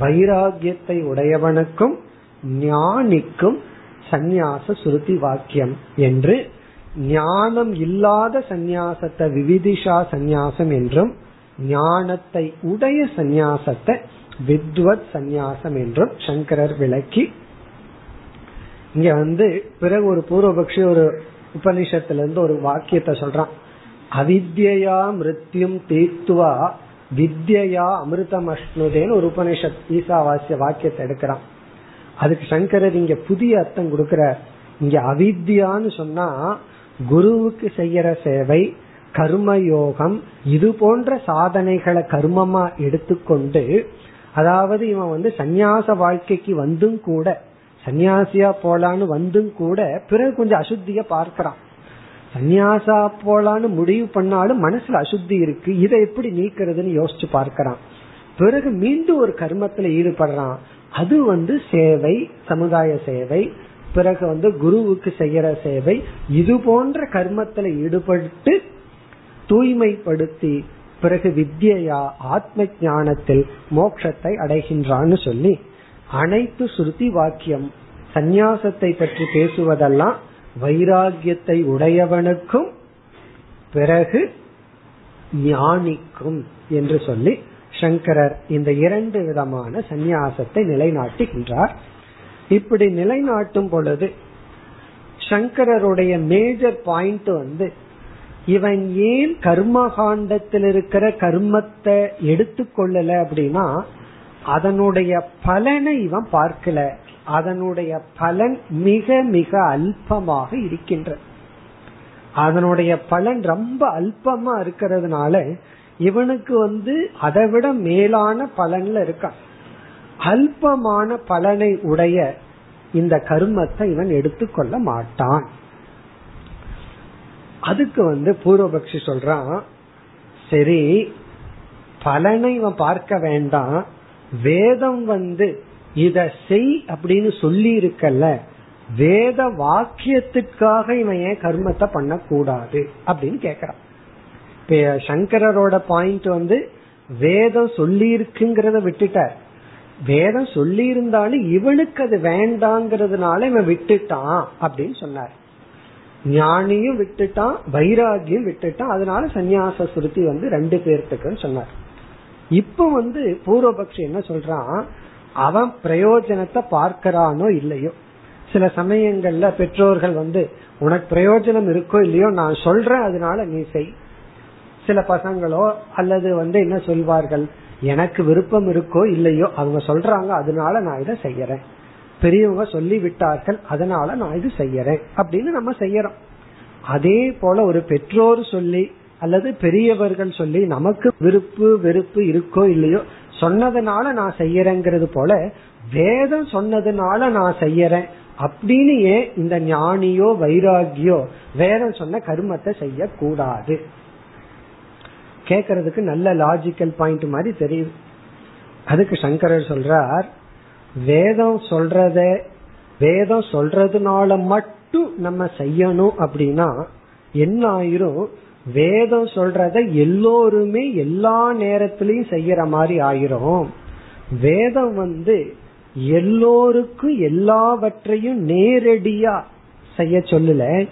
வைராகியத்தை உடையவனுக்கும் ஞானிக்கும் சந்நியாச சுருதி வாக்கியம் என்று ஞானம் இல்லாத சந்நியாசத்தை விவிதிஷா சந்நியாசம் என்றும் ஞானத்தை உடைய சந்நியாசத்தை வித்வத் சந்நியாசம் என்றும் சங்கரர் விளக்கி இங்க வந்து பிறகு ஒரு பூர்வபக்ஷி ஒரு உபனிஷத்துல இருந்து ஒரு வாக்கியத்தை சொல்றான். அவித்யா மிருத்யும் தீர்த்துவா வித்யா அமிர்தம் அஷ்ணுதேன்னு ஒரு உபனிஷத் ஈசாவாசிய வாக்கியத்தை எடுக்கிறான். அதுக்கு சங்கரர் இங்க புதிய அர்த்தம் கொடுக்கிற இங்க அவித்யான்னு சொன்னா குருவுக்கு செய்யற சேவை கர்மயோகம் இது போன்ற சாதனைகளை கர்மமா எடுத்துக்கொண்டு அதாவது இவன் வந்து சந்நியாச வாழ்க்கைக்கு வந்தும் கூட சன்னியாசியா போலான்னு வந்தும் கூட பிறகு கொஞ்சம் அசுத்திய பார்க்கிறான். சன்னியாசா போலான்னு முடிவு பண்ணாலும் மனசுல அசுத்தி இருக்கு. இதை எப்படி நீக்கிறதுன்னு யோசிச்சு பார்க்கிறான். பிறகு மீண்டும் ஒரு கர்மத்துல ஈடுபடுறான். அது வந்து சேவை சமுதாய சேவை பிறகு வந்து குருவுக்கு செய்யற சேவை இது போன்ற கர்மத்துல ஈடுபட்டு தூய்மைப்படுத்தி பிறகு வித்யா ஆத்ம ஞானத்தில் மோட்சத்தை அடைகின்றான்னு சொல்லி அனைத்து ஸ்ருதி வாக்கியம். சந்நியாசத்தை பற்றி பேசுவதெல்லாம் வைராகியத்தை உடையவனுக்கும் பிறகு ஞானிக்கும் என்று சொல்லி சங்கரர் இந்த இரண்டு விதமான சந்நியாசத்தை நிலைநாட்டுகின்றார். இப்படி நிலைநாட்டும் பொழுது சங்கரருடைய மேஜர் பாயிண்ட் வந்து இவன் ஏன் கர்மகாண்டத்தில் இருக்கிற கர்மத்தை எடுத்துக்கொள்ளல அப்படின்னா அதனுடைய பலனை இவன் பார்க்கல. அதனுடைய பலன் மிக மிக அல்பமாக இருக்கின்ற. அதனுடைய பலன் ரொம்ப அல்பமா இருக்கிறதுனால இவனுக்கு வந்து அதை விட மேலான பலன்ல இருக்கான். அல்பமான பலனை உடைய இந்த கர்மத்தை இவன் எடுத்துக்கொள்ள மாட்டான். அதுக்கு வந்து பூர்வபக்ஷி சொல்றான் சரி பலனை இவன் பார்க்க வேண்டாம். வேதம் வந்து இத செய் அப்படின்னு சொல்லி இருக்கல்ல வேத வாக்கியத்துக்காக இவன் ஏன் கர்மத்தை பண்ணக்கூடாது அப்படின்னு கேக்குறான். இப்ப சங்கரோட பாயிண்ட் வந்து வேதம் சொல்லி இருக்குங்கிறத விட்டுட்டார் வேதம் சொல்லி இருந்தாலும் இவனுக்கு அது வேண்டாங்கிறதுனால இவன் விட்டுட்டான் அப்படின்னு சொன்னார். ஞானியும் விட்டுட்டான் வைராகியும் விட்டுட்டான். அதனால சந்நியாச சுருத்தி வந்து ரெண்டு பேர்த்துக்குன்னு சொன்னார். இப்ப வந்து பூர்வபக்ஷி என்ன சொல்றான்? அவன் பிரயோஜனத்தை பார்க்கறானோ இல்லையோ. சில சமயங்கள்ல பெற்றோர்கள் வந்து உனக்கு பிரயோஜனம் இருக்கோ இல்லையோ நான் சொல்றேன் அதனால நீ செய். சில பசங்களோ அல்லது வந்து என்ன சொல்வார்கள்? எனக்கு விருப்பம் இருக்கோ இல்லையோ அவங்க சொல்றாங்க அதனால நான் இதை செய்யறேன். பெரியவங்க சொல்லி விட்டார்கள் அதனால நான் இது செய்யறேன் அப்படின்னு நம்ம செய்யறோம். அதே போல ஒரு பெற்றோர் சொல்லி அல்லது பெரியவர்கள் சொல்லி நமக்கு விருப்பு வெறுப்பு இருக்கோ இல்லையோ சொன்னதுனால நான் செய்யறேங்கிறது போல வேதம் சொன்னதுனால நான் செய்யறேன் அப்படின்னு ஏன் இந்த ஞானியோ வைராகியோ வேதம் சொன்ன கருமத்தை செய்யக்கூடாது? கேக்குறதுக்கு நல்ல லாஜிக்கல் பாயிண்ட் மாதிரி தெரியுது அதுக்கு சங்கரர் சொல்றார் வேதம் சொல்றத வேதம் சொல்றதுனால மட்டும் நம்ம செய்யணும் அப்படின்னா என்ன ஆயிரும் வேதம் சொல்றத எல்லோருமே எல்லா நேரத்திலையும் செய்யற மாதிரி ஆயிரும். வேதம் வந்து எல்லோருக்கும் எல்லாவற்றையும் நேரடியா செய்ய சொல்லல.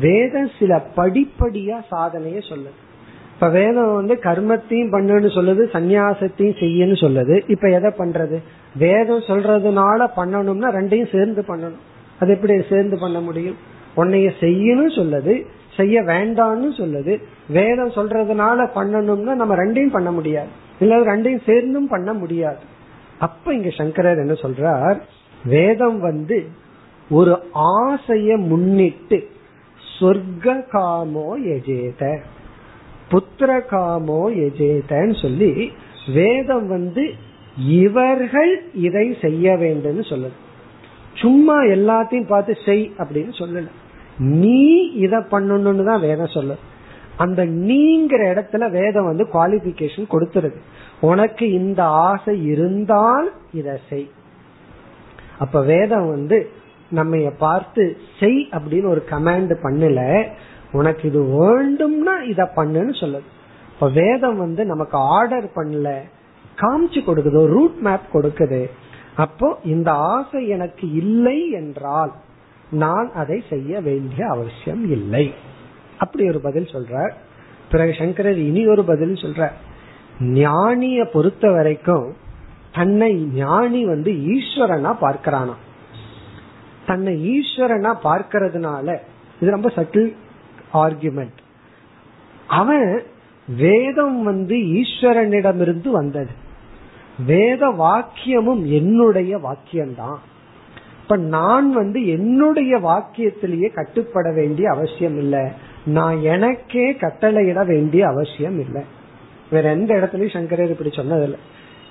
வேதம் சில படிப்படியா சாதனைய சொல்லுது. இப்ப வேதம் வந்து கர்மத்தையும் பண்ணுன்னு சொல்லுது சந்நியாசத்தையும் செய்யன்னு சொல்லுது. இப்ப எதை பண்றது? வேதம் சொல்றதுனால பண்ணணும்னா ரெண்டையும் சேர்ந்து பண்ணணும். அது எப்படி சேர்ந்து பண்ண முடியும்? உன்னைய செய்யணும் சொல்லுது செய்ய வேண்டாம்னு சொல்லுது. வேதம் சொல்றதுனால பண்ணணும்னா நம்ம ரெண்டையும் பண்ண முடியாது. இல்ல ரெண்டையும் சேர்ந்தும் பண்ண முடியாது. அப்ப இங்க சங்கரர் என்ன சொல்றார்? வேதம் வந்து ஒரு ஆசைய முன்னிட்டு சொர்க்க காமோ எஜேத புத்திர காமோ எஜேதன்னு சொல்லி வேதம் வந்து இவர்கள் இதை செய்ய வேண்டும் சொல்லுது. சும்மா எல்லாத்தையும் பார்த்து செய் அப்படின்னு சொல்லல. நீ இத பண்ணணும்னு தான் வேதம் சொல்லு. அந்த நீங்கிற இடத்துல வேதம் வந்து குவாலிபிகேஷன் கொடுத்துருது. உனக்கு இந்த ஆசை இருந்தால் இத செய். அப்ப வேதம் வந்து நம்ம பார்த்து செய் அப்படின்னு ஒரு கமாண்ட் பண்ணல. உனக்கு இது வேண்டும்னா இத பண்ணுன்னு சொல்லுது. இப்ப வேதம் வந்து நமக்கு ஆர்டர் பண்ணல. காமிச்சு கொடுக்குது ரூட் மேப் கொடுக்குது. அப்போ இந்த ஆசை எனக்கு இல்லை என்றால் நான் அதை செய்ய வேண்டிய அவசியம் இல்லை. அப்படி ஒரு பதில் சொல்றார். பிறகு சங்கரர் இனி ஒரு பதில் சொல்ற ஞானிய பொறுத்த வரைக்கும் தன்னை ஞானி வந்து ஈஸ்வரனா பார்க்கிறானா? தன்னை ஈஸ்வரனா பார்க்கறதுனால இது ரொம்ப சட்டில் ஆர்குமெண்ட் அவன் வேதம் வந்து ஈஸ்வரனிடமிருந்து வந்தது. வேத வாக்கியமும் என்னுடைய வாக்கியம்தான். அப்ப நான் வந்து என்னுடைய வாக்கியத்திலேயே கட்டுப்பட வேண்டிய அவசியம் இல்லை. நான் எனக்கே கட்டளையிட வேண்டிய அவசியம் இல்லை. வேற எந்த இடத்துலயும் சங்கரர் இப்படி சொன்னதில்லை.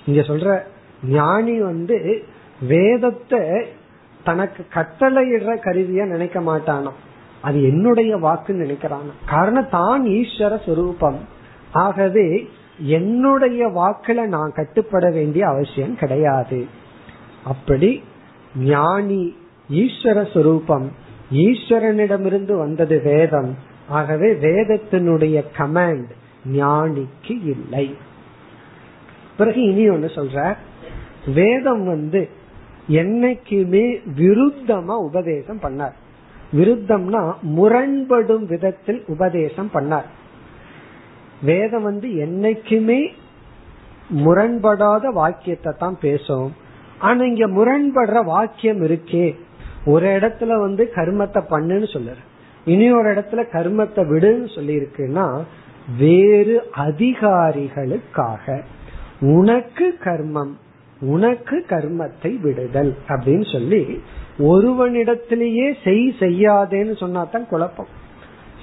இங்க சொல்ற ஞானி வந்து வேதத்தை தனக்கு கட்டளையிடுற கருவியா நினைக்க மாட்டானோ. அது என்னுடைய வாக்குன்னு நினைக்கிறான். காரணம் தான் ஈஸ்வர சுரூபம். ஆகவே என்னுடைய வாக்குல நான் கட்டுப்பட வேண்டிய அவசியம் கிடையாது. அப்படி ஞானி ஈஸ்வர சுரூபம். ஈஸ்வரனிடமிருந்து வந்தது வேதம். ஆகவே வேதத்தினுடைய கமாண்ட் ஞானிக்கு இல்லை. பிறகு இனி ஒண்ணு சொல்ற. வேதம் வந்து என்னைக்குமே விருத்தமா உபதேசம் பண்ணார். விருத்தம்னா முரண்படும் விதத்தில் உபதேசம் பண்ணார். வேதம் வந்து என்னைக்குமே முரண்படாத வாக்கியத்தை தான் பேசும். ஆனா இங்க முரண்படுற வாக்கியம் இருக்கே. ஒரு இடத்துல வந்து கர்மத்தை பண்ணுன்னு சொல்லுற. இனி ஒரு இடத்துல கர்மத்தை விடுன்னு சொல்லி இருக்குன்னா வேறு அதிகாரிகளுக்காக உனக்கு கர்மம் உனக்கு கர்மத்தை விடுதல் அப்படின்னு சொல்லி ஒருவனிடத்திலேயே செய் செய்யாதேன்னு சொன்னா தான் குழப்பம்.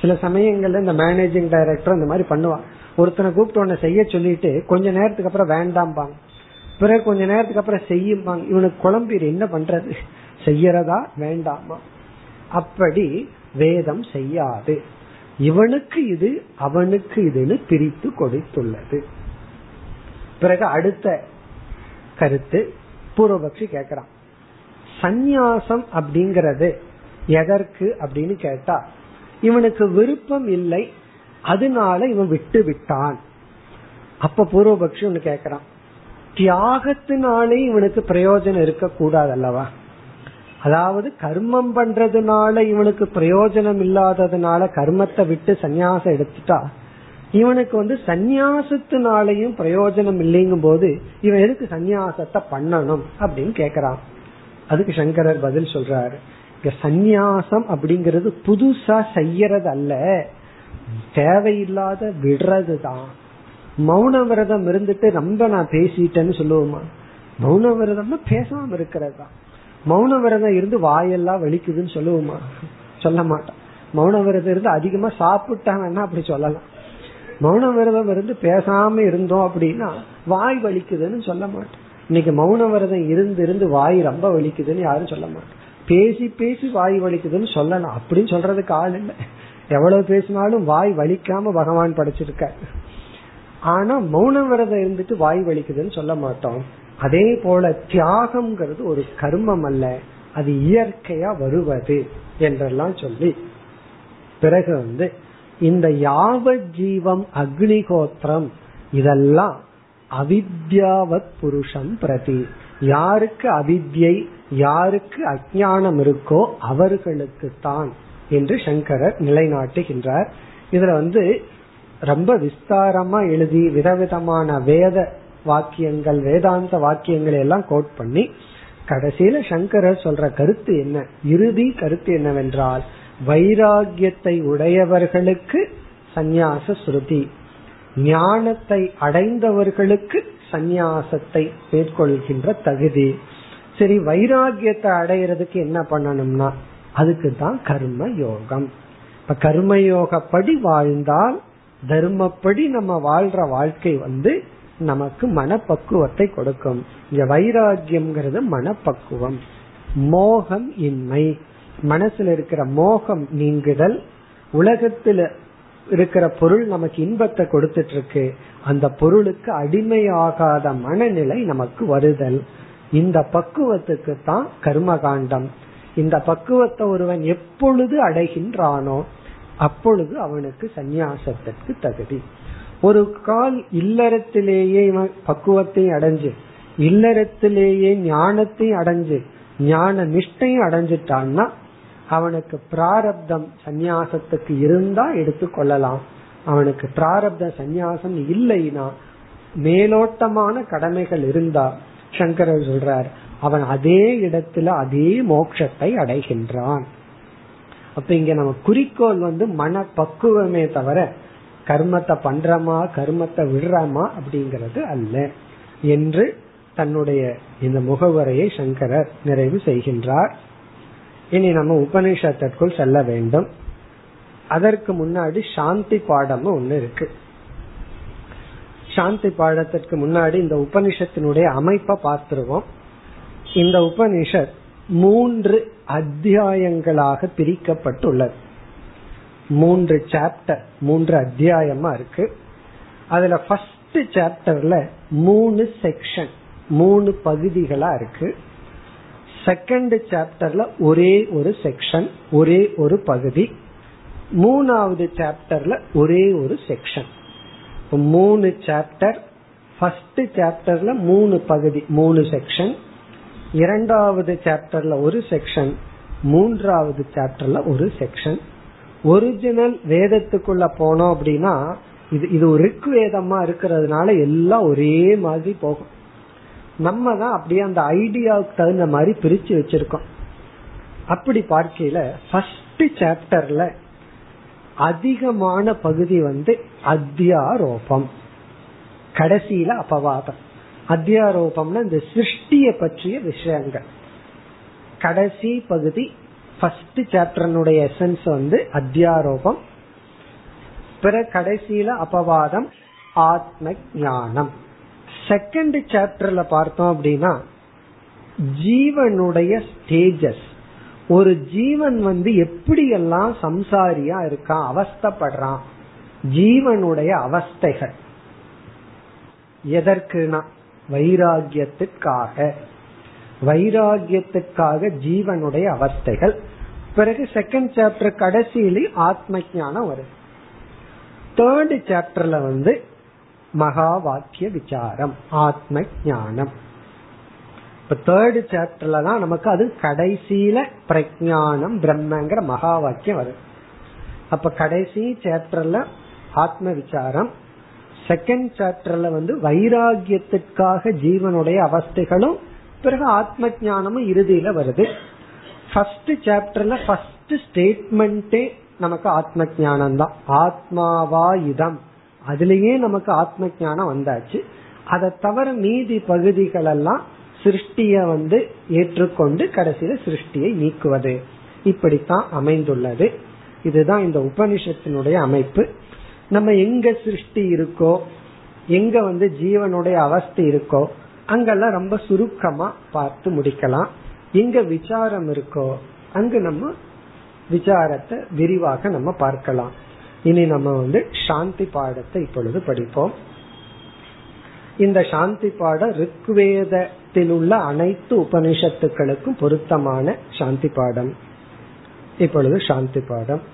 சில சமயங்கள்ல இந்த மேனேஜிங் டைரக்டர் இந்த மாதிரி பண்ணுவான். ஒருத்தனை கூப்பிட்டு உன்னை செய்ய சொல்லிட்டு கொஞ்ச நேரத்துக்கு அப்புறம் வேண்டாம்பாங்க. பிறகு கொஞ்ச நேரத்துக்கு அப்புறம் செய்யும்பாங்க. இவனுக்கு குழம்பீர் என்ன பண்றது? செய்யறதா? வேண்டாமா? அப்படி வேதம் செய்யாது. இவனுக்கு இது அவனுக்கு இதுன்னு பிரித்து கொடுத்துள்ளது. பிறகு அடுத்த கருத்து பூர்வபக்ஷி கேக்குறான் சந்நியாசம் அப்படிங்கறது எதற்கு அப்படின்னு கேட்டா இவனுக்கு விருப்பம் இல்லை அதனால இவன் விட்டு விட்டான். அப்ப பூர்வபக்ஷி ஒன்னு கேக்குறான் தியாகத்தினாலே இவனுக்கு பிரயோஜனம் இருக்கக்கூடாது அல்லவா அதாவது கர்மம் பண்றதுனால இவனுக்கு பிரயோஜனம் இல்லாததுனால கர்மத்தை விட்டு சந்நியாசம் எடுத்துட்டா இவனுக்கு வந்து சந்நியாசத்தினாலையும் பிரயோஜனம் இல்லைங்கும் போது இவன் எதுக்கு சந்நியாசத்தை பண்ணணும் அப்படின்னு கேக்குறான். அதுக்கு சங்கரர் பதில் சொல்றாரு. சந்நியாசம் அப்படிங்கறது புதுசா செய்யறது அல்ல தேவையில்லாத விடுறது தான் மௌன விரதம் இருந்துட்டு ரொம்ப நான் பேசிட்டேன்னு சொல்லுவோமா? மௌன விரதம்னா பேசாம இருக்கிறது தான் மௌன விரதம் இருந்து வாயெல்லாம் வலிக்குதுன்னு சொல்லுவோமா? சொல்ல மாட்டான் மௌன விரதம் இருந்து அதிகமா சாப்பிட்டாங்கன்னா அப்படி சொல்லலாம்? மௌன விரதம் இருந்து பேசாம இருந்தோம் அப்படின்னா வாய் வலிக்குதுன்னு சொல்ல மாட்டேன் இன்னைக்கு மௌன விரதம் இருந்து இருந்து வாய் ரொம்ப வலிக்குதுன்னு யாரும் சொல்ல மாட்டேன் பேசி பேசி வாய் வலிக்குதுன்னு சொல்லலாம் அப்படின்னு சொல்றதுக்கு ஆள் இல்லை. எவ்வளவு பேசினாலும் வாய் வலிக்காம பகவான் படைச்சிருக்க ஆனா மௌன விரதம் இருந்துட்டு வாய் வலிக்குதுன்னு சொல்ல மாட்டோம். அதே போல தியாகம்ங்கிறது ஒரு கர்மம் அல்ல. அது இயற்கையா வருவது என்றெல்லாம் சொல்லி. பிறகு வந்து இந்த யாவ ஜீவம் அக்னிகோத்திரம் இதெல்லாம் அவித்யாவத் புருஷம் பிரதி. யாருக்கு அவித்யை யாருக்கு அஜானம் இருக்கோ அவர்களுக்கு தான் என்று சங்கரர் நிலைநாட்டுகின்றார். இதுல வந்து ரொம்ப விஸ்தாரமா எழுதி விதவிதமான வேத வாக்கியங்கள் வேதாந்த வாக்கியங்களை எல்லாம் கோட் பண்ணி கடைசியில சங்கரர் சொல்ற கருத்து என்ன? இறுதி கருத்து என்னவென்றால் வைராகியத்தை உடையவர்களுக்கு சந்நியாச ஸ்ருதி ஞானத்தை அடைந்தவர்களுக்கு சந்நியாசத்தை மேற்கொள்கின்ற தகுதி. சரி வைராகியத்தை அடையிறதுக்கு என்ன பண்ணணும்னா அதுக்கு தான் கர்ம யோகம் இப்ப கர்மயோகப்படி வாழ்ந்தால் தர்மப்படி நம்ம வாழ்ற வாழ்க்கை வந்து நமக்கு மனப்பக்குவத்தை கொடுக்கும். இங்க வைராகியம்ங்கிறது மனப்பக்குவம். மோகம் இன்மை. மனசுல இருக்கிற மோகம் நீங்குதல். உலகத்துல இருக்கிற பொருள் நமக்கு இன்பத்தை கொடுத்துட்டு இருக்கு அந்த பொருளுக்கு அடிமையாகாத மனநிலை நமக்கு வருதல். இந்த பக்குவத்துக்கு தான் கர்மகாண்டம். இந்த பக்குவத்தை ஒருவன் எப்பொழுது அடைகின்றானோ அப்பொழுது அவனுக்கு சந்நியாசத்திற்கு தகுதி. ஒரு கால் இல்லறத்திலேயே இவன் பக்குவத்தை அடைஞ்சு இல்லறத்திலேயே ஞானத்தையும் அடைஞ்சு ஞான நிஷ்டையும் அடைஞ்சிட்டான்னா அவனுக்கு பிராரப்தம் சந்நியாசத்துக்கு இருந்தா எடுத்துக்கொள்ளலாம் அவனுக்கு பிராரப்த சந்நியாசம் இல்லைன்னா மேலோட்டமான கடமைகள் இருந்தா சங்கரர் சொல்றார் அவன் அதே இடத்துல அதே மோட்சத்தை அடைகின்றான். அப்ப இங்க நம்ம குறிக்கோள் வந்து மன பக்குவமே தவிர கர்மத்தை பண்றமா கர்மத்தை விடுறமா அப்படிங்கிறது அல்ல. என்று தன்னுடைய இந்த முகவரையை சங்கரர் நிறைவு செய்கின்றார். இனி நம்ம உபநிஷத்திற்குள் செல்ல வேண்டும். அதற்கு முன்னாடி சாந்தி பாடம் ஒன்னு இருக்கு. சாந்தி பாடத்திற்கு முன்னாடி இந்த உபனிஷத்தினுடைய அமைப்பை பார்த்துருவோம். இந்த உபனிஷத் மூன்று அத்தியாயங்களாக பிரிக்கப்பட்டுள்ளது. மூன்று சாப்டர் மூன்று அத்தியாயமா இருக்கு. அதுல ஃபர்ஸ்ட் சாப்டர்ல மூணு செக்ஷன் மூணு பகுதிகளா இருக்கு. செகண்ட் சாப்டர்ல ஒரே ஒரு செக்ஷன் ஒரே ஒரு பகுதி. மூணாவது சாப்டர்ல ஒரே ஒரு செக்ஷன் மூணு சாப்டர் ஃபர்ஸ்ட் சாப்டர்ல மூணு பகுதி மூணு செக்ஷன் இரண்டாவது சாப்டர்ல ஒரு செக்ஷன் மூன்றாவது சாப்டர்ல ஒரு செக்ஷன் ஒரிஜினல் வேதத்துக்குள்ள போனோம் அப்படின்னா இது இது ஒரு ரிக் வேதமா இருக்கிறதுனால எல்லாம் ஒரே மாதிரி போகும். நம்ம தான் அப்படியே அந்த ஐடியாவுக்கு தகுந்த மாதிரி பிரிச்சு வச்சிருக்கோம். அப்படி பார்க்கையில ஃபர்ஸ்ட் சாப்டர்ல அதிகமான பகுதி வந்து அத்தியாரோபம். கடைசியில அபவாதம். அத்தியாரோபம்னா இந்த சிருஷ்டிய பற்றிய விஷயங்கள். கடைசி பகுதி ஃபர்ஸ்ட் சாப்டர்னுடைய எசன்ஸ் வந்து அத்தியாரோபம். பிற கடைசியில அபவாதம் ஆத்ம ஞானம். செகண்ட் சாப்டர்ல பார்த்தோம் அப்படின்னா ஜீவனுடைய ஸ்டேஜஸ் ஒரு ஜீவன் வந்து எப்படி எல்லாம் சம்சாரியா இருக்கான் அவஸ்தப்படுறான். ஜீவனுடைய அவஸ்தைகள். எதற்குனா வைராகியத்திற்காக வைராகியத்திற்காக ஜீவனுடைய அவஸ்தைகள். பிறகு செகண்ட் சாப்டர் கடைசியிலே ஆத்ம ஞானம் வருது தேர்ட் சாப்டர்ல வந்து மகா வாக்கிய விசாரம் ஆத்ம ஞானம். இப்ப தேர்ட் சாப்டர்ல தான் நமக்கு அது கடைசியில பிரஜானம் பிரம்மங்கிற மகா வாக்கியம் வருது அப்ப கடைசி சாப்டர்ல ஆத்ம விசாரம் செகண்ட் சாப்டர்ல வந்து வைராகியத்திற்காக ஜீவனுடைய அவஸ்தைகளும் பிறகு ஆத்ம ஞானமும் இறுதியில வருது. ஃபர்ஸ்ட் சாப்டர்ல ஃபர்ஸ்ட் ஸ்டேட்மெண்டே நமக்கு ஆத்ம ஞானம் தான் ஆத்மாவா இதம் அதுலயே நமக்கு ஆத்ம ஞானம் வந்தாச்சு. அதை தவிர மீதி பகுதிகள் எல்லாம் சிருஷ்டிய வந்து ஏற்றுக்கொண்டு கடைசியில சிருஷ்டியை நீக்குவது. இப்படித்தான் அமைந்துள்ளது. இதுதான் இந்த உபனிஷத்தினுடைய அமைப்பு. நம்ம எங்க சிருஷ்டி இருக்கோ எங்க வந்து ஜீவனுடைய அவஸ்தை இருக்கோ அங்கெல்லாம் ரொம்ப சுருக்கமா பார்த்து முடிக்கலாம். எங்க விசாரம் இருக்கோ அங்கு நம்ம விசாரத்தை விரிவாக நம்ம பார்க்கலாம். இனி நம்ம வந்து சாந்தி பாடத்தை இப்பொழுது படிப்போம். இந்த சாந்தி பாடம் ரிக்வேதத்தில் உள்ள அனைத்து உபனிஷத்துக்களுக்கும் பொருத்தமான சாந்தி பாடம். இப்பொழுது சாந்தி பாடம்.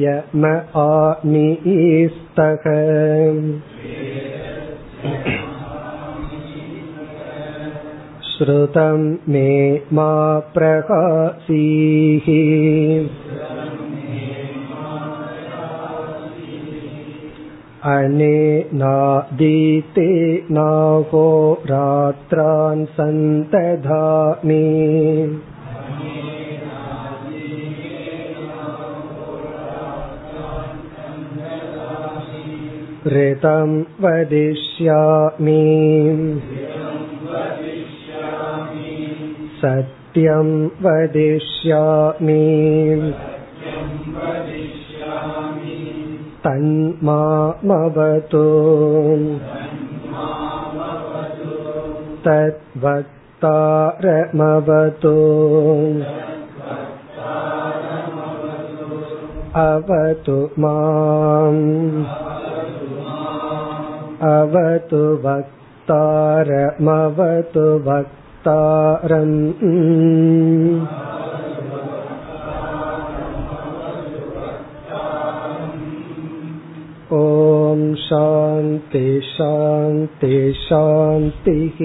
यम आनीस्तः श्रुतं मे मा प्रकाशीः अनेनादीते नाहो रात्रान् सन्तधामि ऋतं वदिष्यामि सत्यं वदिष्यामि तन्मामवतु तद्वक्तारमवतु अवतु माम् अवतु वक्तारम् वक्तारमवतु वक्तारम् ॐ शान्ति शान्ति शान्तिः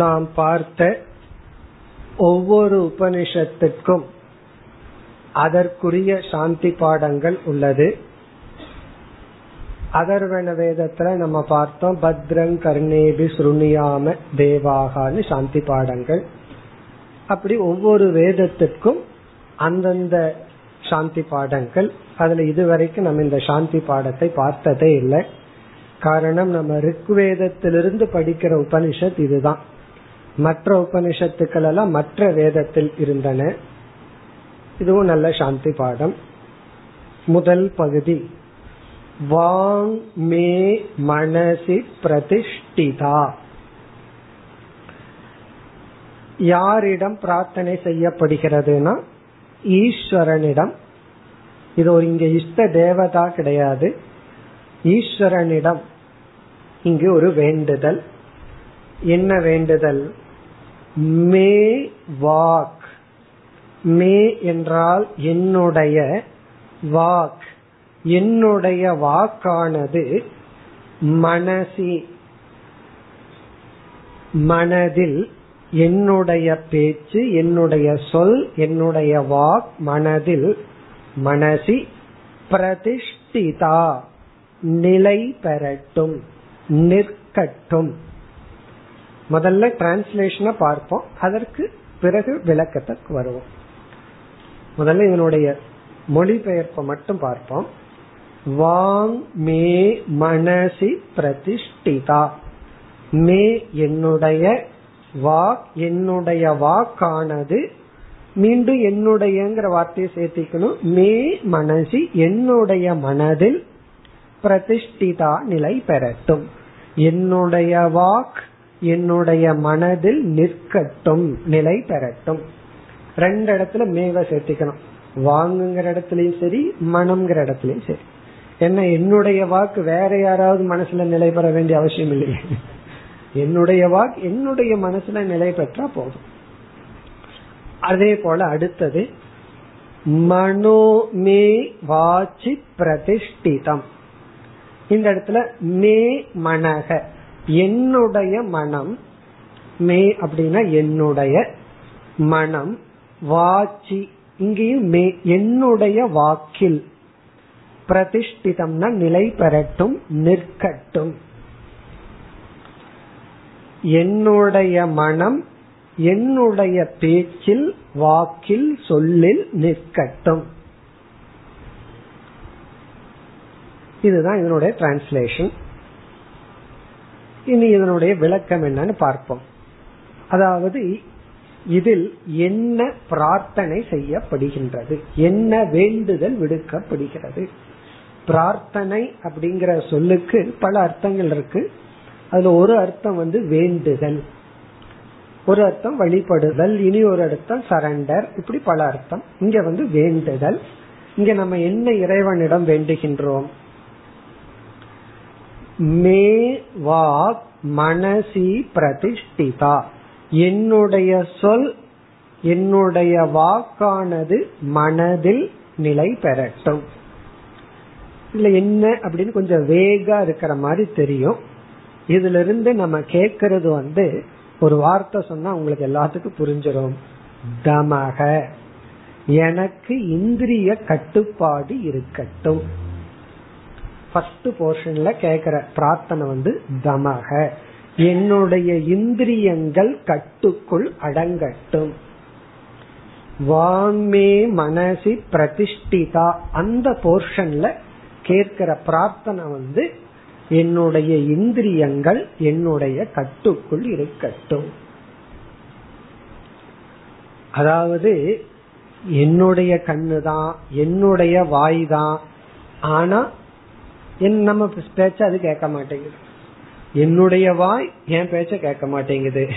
நாம் பார்த்த ஒவ்வொரு உபனிஷத்துக்கும் அதற்குரிய சாந்தி பாடங்கள் உள்ளது. அதர்வன வேதத்துல நம்ம பார்த்தோம் பத்ரங் கர்ணேபி சுருணியாம தேவாகான்னு சாந்தி பாடங்கள். அப்படி ஒவ்வொரு வேதத்திற்கும் அந்தந்த சாந்தி பாடங்கள். அதுல இதுவரைக்கும் நம்ம இந்த சாந்தி பாடத்தை பார்த்ததே இல்லை. காரணம் நம்ம ரிக்வேதத்திலிருந்து படிக்கிற உபனிஷத் இதுதான். மற்ற உபனிஷத்துக்கள் எல்லாம் மற்ற வேதத்தில் இருந்தன. இதுவும் நல்ல சாந்தி பாடம். முதல் பகுதி. வாங் மே மனசி பிரதிஷ்டிதா. யாரிடம் பிரார்த்தனை செய்யப்படுகிறதுனா ஈஸ்வரனிடம். இது ஒரு இங்க இஷ்ட தேவதா கிடையாது. ஈஸ்வரனிடம் இங்கு ஒரு வேண்டுதல். என்ன வேண்டுதல்? மே வாக். மே என்றால் என்னுடைய வாக். என்னுடைய வாக்கானது மனசி. மனதில் என்னுடைய பேச்சு என்னுடைய சொல் என்னுடைய வாக் மனதில் மனசி பிரதிஷ்டிதா. நிலை பெறட்டும் நிற்கட்டும். முதல்ல டிரான்ஸ்லேஷனை பார்ப்போம். அதற்கு பிறகு விளக்கத்துக்கு வருவோம். முதல்ல இதனுடைய மொழிபெயர்ப்பை மட்டும் பார்ப்போம். வாங் மே மனசி பிரதிஷ்டிதா. மே என்னுடைய வாக் என்னுடைய வாக்கானது மீண்டும் என்னுடையங்கிற வார்த்தையை சேர்த்திக்கணும். மே மனசி என்னுடைய மனதில் பிரதிஷ்டிதா நிலை பெறட்டும். என்னுடைய வாக் என்னுடைய மனதில் நிற்கட்டும் நிலை பெறட்டும். ரெண்டு இடத்துல மேவ சேர்த்திக்கணும். வாங்குங்கிற இடத்துலயும் சரி மனம்ங்கிற இடத்துலயும் சரி. என்ன என்னுடைய வாக்கு வேற யாராவது மனசுல நிலை பெற வேண்டிய அவசியம் இல்லையே. என்னுடைய வாக்கு என்னுடைய மனசுல நிலை பெற்றா போதும். அதே போல அடுத்தது மனோ மே வாச்சி பிரதிஷ்டிதம். இந்த இடத்துல மே மனக. என்னுடைய மனம் மே அப்படின்னா என்னுடைய மனம் வாச்சி இங்கேயும் மே என்னுடைய வாக்கில் பிரதிஷ்டிதம்னா நிலை பெறட்டும் நிற்கட்டும். என்னுடைய மனம் என்னுடைய பேச்சில் வாக்கில் சொல்லில் நிற்கட்டும். இதுதான் இதனுடைய டிரான்ஸ்லேஷன் இனி இதனுடைய விளக்கம் என்னன்னு பார்ப்போம். அதாவது இதில் என்ன பிரார்த்தனை செய்யப்படுகின்றது? என்ன வேண்டுதல் விடுக்கப்படுகிறது? பிரார்த்தனை அப்படிங்கிற சொல்லுக்கு பல அர்த்தங்கள் இருக்கு. அதுல ஒரு அர்த்தம் வந்து வேண்டுதல். ஒரு அர்த்தம் வழிபடுதல் இனி ஒரு அர்த்தம் சரண்டர் இப்படி பல அர்த்தம். இங்க வந்து வேண்டுதல். இங்க நம்ம என்ன இறைவனிடம் வேண்டுகின்றோம்? மே வா மனசி பிரதிஷ்டிதா. என்னுடைய சொல் என்னுடைய வாக்கானது மனதில் நிலை பெறட்டும். இல்ல என்ன அப்படின்னு கொஞ்சம் வேகா இருக்கிற மாதிரி தெரியும். இதுல இருந்து நம்ம கேக்குறது வந்து ஒரு வார்த்தை சொன்னா உங்களுக்கு எல்லாத்துக்கும் புரிஞ்சிடும் தமக. எனக்கு இந்திரிய கட்டுப்பாடு இருக்கட்டும். ஃபர்ஸ்ட் போர்ஷன்ல கேக்குற பிரார்த்தனை வந்து தமக. என்னுடைய இந்திரியங்கள் கட்டுக்குள் அடங்கட்டும். வாங்மே மனசி பிரதிஷ்டிதா. அந்த போர்ஷன்ல கேட்கிற பிரார்த்தனை வந்து என்னுடைய இந்திரியங்கள் என்னுடைய கட்டுக்குள் இருக்கட்டும். அதாவது என்னுடைய கண்ணு தான் என்னுடைய வாய் தான் ஆனா என் நம்ம பேச்ச அது கேட்க மாட்டேங்குது. என்னுடைய வாய் என் பேச்ச கேட்க மாட்டேங்குது.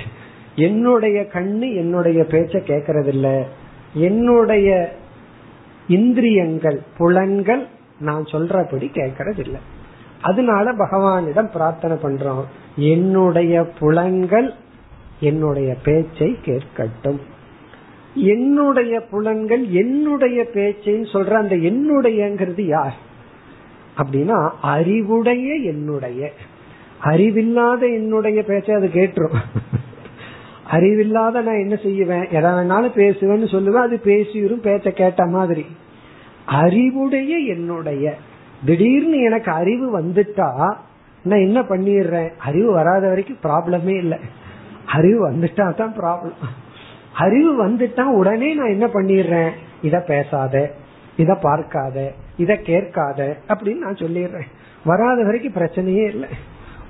என்னுடைய கண்ணு என்னுடைய பேச்ச கேட்கறது இல்ல என்னுடைய இந்திரியங்கள் புலன்கள் நான் சொல்றபடி கேட்கறது இல்லை அதனால பகவானிடம் பிரார்த்தனை பண்றோம். என்னுடைய புலன்கள் என்னுடைய பேச்சை கேட்கட்டும். என்னுடைய புலன்கள் என்னுடைய பேச்சைன்னு சொல்ற அந்த என்னுடையங்கிறது யார்? அப்படின்னா அறிவுடைய என்னுடைய. அறிவில்லாத என்னுடைய பேச்சை அது கேட்டுரும். அறிவில்லாத நான் என்ன செய்வேன்? எதை வேணாலும் பேசுவேன்னு சொல்லுவேன். அது பேசிடும் பேச்ச கேட்ட மாதிரி. அறிவுடைய என்னுடைய. திடீர்னு எனக்கு அறிவு வந்துட்டா நான் என்ன பண்ணிடுறேன்? அறிவு வராத வரைக்கும் ப்ராப்ளமே இல்லை. அறிவு வந்துட்டா தான் ப்ராப்ளம் அறிவு வந்துட்டா உடனே நான் என்ன பண்ணிடுறேன்? இத பேசாத இத பார்க்காத இத கேட்காத அப்படின்னு நான் சொல்லிடுறேன். வராத வரைக்கும் பிரச்சனையே இல்லை.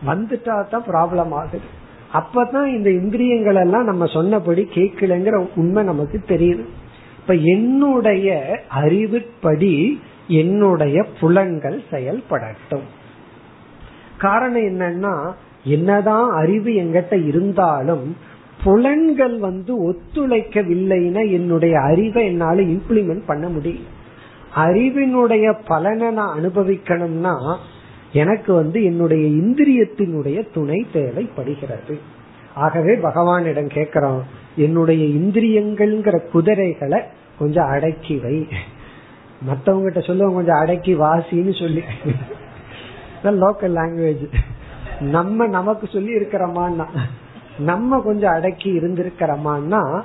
வந்துட்டா தான் ப்ராப்ளம் ஆகுது. அப்பதான் இந்த இந்திரியங்கள் எல்லாம் நம்ம சொன்னபடி கேட்கலங்கிற உண்மை நமக்கு தெரியுது. இப்ப என்னுடைய அறிவுப்படி என்னுடைய புலன்கள் செயல்படட்டும். காரணம் என்னன்னா என்னதான் அறிவு எங்கிட்ட இருந்தாலும் புலன்கள் வந்து ஒத்துழைக்கவில்லைன்னா என்னுடைய அறிவை என்னால இம்ப்ளிமெண்ட் பண்ண முடியல. அறிவினுடைய பலனை நான் அனுபவிக்கணும்னா எனக்கு வந்து என்னுடைய இந்திரியத்தினுடைய துணை தேவைப்படுகிறது. ஆகவே பகவானிடம் கேட்கிறோம் என்னுடைய இந்திரியங்கள்ங்கிற குதிரைகளை கொஞ்சம் அடக்கி வை. மத்தவங்க கிட்ட சொல்லுவாங்க கொஞ்சம் அடக்கி வாசின்னு சொல்லி. லோக்கல் லாங்குவேஜ் நம்ம நமக்கு சொல்லி இருக்கிறோமான்னா நம்ம கொஞ்சம் அடக்கி இருந்திருக்கிறோமான்னா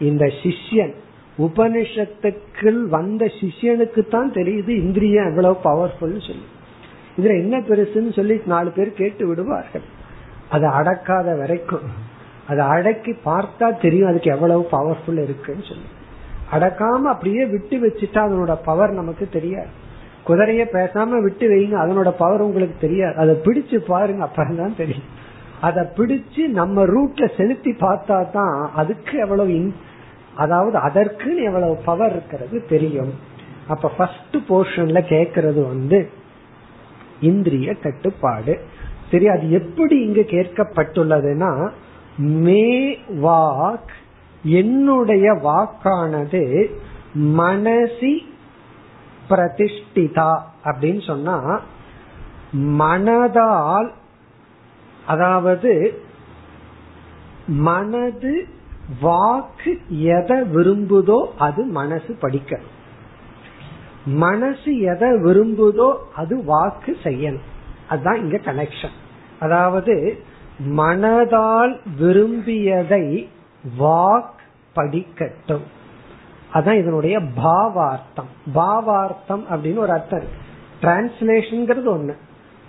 இந்த சிஷ்யன் உபனிஷத்துக்குள் வந்த சிஷியனுக்கு தான் தெரியுது இந்திரியம் எவ்வளவு பவர்ஃபுல் சொல்லி. இதுல என்ன பெருசுன்னு சொல்லி நாலு பேர் கேட்டு விடுவார்கள். அதை அடக்காத வரைக்கும். அதை அடக்கி பார்த்தா தெரியும் அதுக்கு எவ்வளவு பவர்ஃபுல் இருக்குன்னு சொல்லி. அடக்காம அப்படியே விட்டு வச்சுட்டா அதனோட பவர் நமக்கு தெரியாது. குதிரைய பேசாம விட்டு வைங்க அதனோட பவர் உங்களுக்கு தெரியாது. அதை பிடிச்சு பாருங்க அப்புறம்தான் தெரியும். அதை பிடிச்சு நம்ம ரூட்ல செலுத்தி பார்த்தா தான் அதுக்கு எவ்வளவு அதாவது அதற்கு எவ்வளவு பவர் இருக்கிறது தெரியும். அப்ப ஃபர்ஸ்ட் போர்ஷன்ல கேட்கறது வந்து இந்திரிய கட்டுப்பாடு. சரி அது எப்படி இங்கு கேட்கப்பட்டுள்ளதுன்னா மே வாக் என்னுடைய வாக்கானது மனசி பிரதிஷ்டிதா அப்படின்னு சொன்னா மனதால் அதாவது மனது வாக்கு எதை விரும்புதோ அது மனசு படிக்க மனசு எதை விரும்புதோ அது வாக்கு செய்யணும். அதுதான் இங்க கனெக்ஷன் அதாவது மனதால் விரும்பியதை வாக் படிக்கட்டும். அதான் இதனுடைய பாவார்த்தம். பாவார்த்தம் அப்படின்னு ஒரு அர்த்தம் இருக்கு. டிரான்ஸ்லேஷன் ஒண்ணு.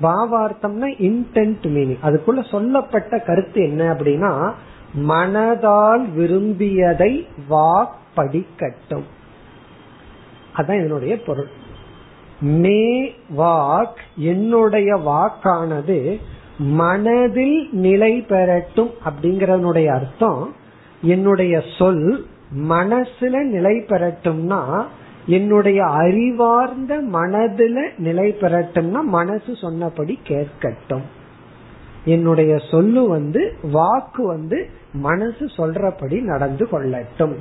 பாவார்த்தம்னா இன்டென்ட் மீனிங் அதுக்குள்ள சொல்லப்பட்ட கருத்து என்ன அப்படின்னா மனதால் விரும்பியதை வாக் படிக்கட்டும் அதான் இதனுடைய பொருள். மே வாக் என்னுடைய வாக்கானது மனதில் நிலை பெறட்டும் அப்படிங்கறதனுடைய அர்த்தம். என்னுடைய சொல் மனசுல நிலை பெறட்டும்னா என்னுடைய அறிவார்ந்த மனதுல நிலை பெறட்டும்னா மனசு சொன்னபடி கேட்கட்டும். என்னுடைய சொல்லு வந்து வாக்கு வந்து மனசு சொல்றபடி நடந்து கொள்ளட்டும்.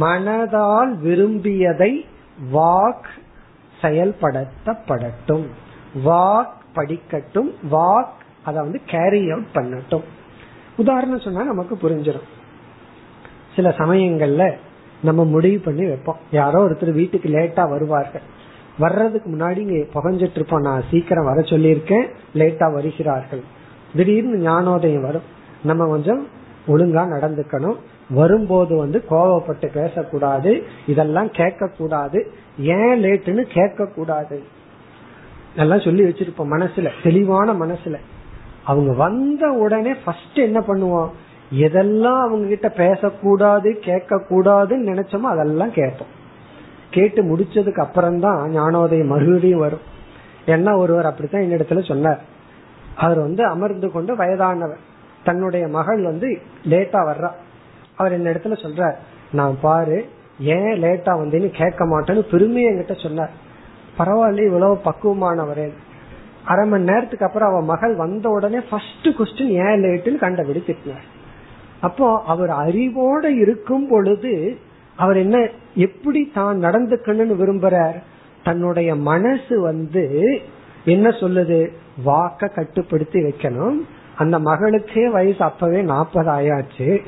மனதால் விரும்பியதை வாக் செயல்படுத்தப்படட்டும். வாக் படிக்கட்டும். வாக் அதை வந்து கேரி அவுட் பண்ணட்டும். உதாரணம் சொன்னா நமக்கு புரிஞ்சிடும் சில சமயங்கள்ல நம்ம முடிவு பண்ணி வைப்போம். யாரோ ஒருத்தர் வீட்டுக்கு லேட்டா வருவார்கள். வர்றதுக்கு முன்னாடி இங்க புகஞ்சிட்டு இருப்போம். நான் சீக்கிரம் வர சொல்லியிருக்கேன். லேட்டா வருகிறார்கள். திடீர்னு ஞானோதயம் வரும். நம்ம கொஞ்சம் ஒழுங்கா நடந்துக்கணும். வரும்போது வந்து கோவப்பட்டு பேசக்கூடாது. இதெல்லாம் கேட்க கூடாது ஏன் லேட்டுன்னு கேட்க கூடாது எல்லாம் சொல்லி வச்சிருப்போம் மனசுல தெளிவான மனசுல. அவங்க வந்த உடனே ஃபர்ஸ்ட் என்ன பண்ணுவோம்? எதெல்லாம் அவங்க கிட்ட பேசக்கூடாது கேட்க கூடாதுன்னு நினைச்சோமோ அதெல்லாம் கேட்போம். கேட்டு முடிச்சதுக்கு அப்புறம் தான் ஞானோதயம் மறுபடியும் வரும். என்ன ஒருவர் அப்படித்தான் என்னிடத்துல சொன்னார். அவர் வந்து அமர்ந்து கொண்டு வயதானவர். தன்னுடைய மகள் வந்து லேட்டா வர்றா. அவர் இந்த இடத்துல சொல்றார் நான் பாரு ஏன் லேட்டா வந்தேன்னு கேட்க மாட்டேன்னு பெருமையை என்கிட்ட சொன்னார். பரவாயில்ல இவ்வளவு பக்குவமானவரே. அரை மணி நேரத்துக்கு அப்புறம் அவன் மகள் வந்த உடனே ஃபர்ஸ்ட் கொஸ்டின் ஏன் லேட்டுன்னு கண்டபடி திட்டினார். அப்போ அவர் அறிவோட இருக்கும் பொழுது அவர் என்ன எப்படி தான் நடந்துக்கணும்னு விரும்புறார்? தன்னுடைய மனசு வந்து என்ன சொல்லுது? வாக்க கட்டுப்படுத்தி வைக்கணும். அந்த மகளுக்கே வயசு அப்பவே நாற்பது ஆயாச்சு.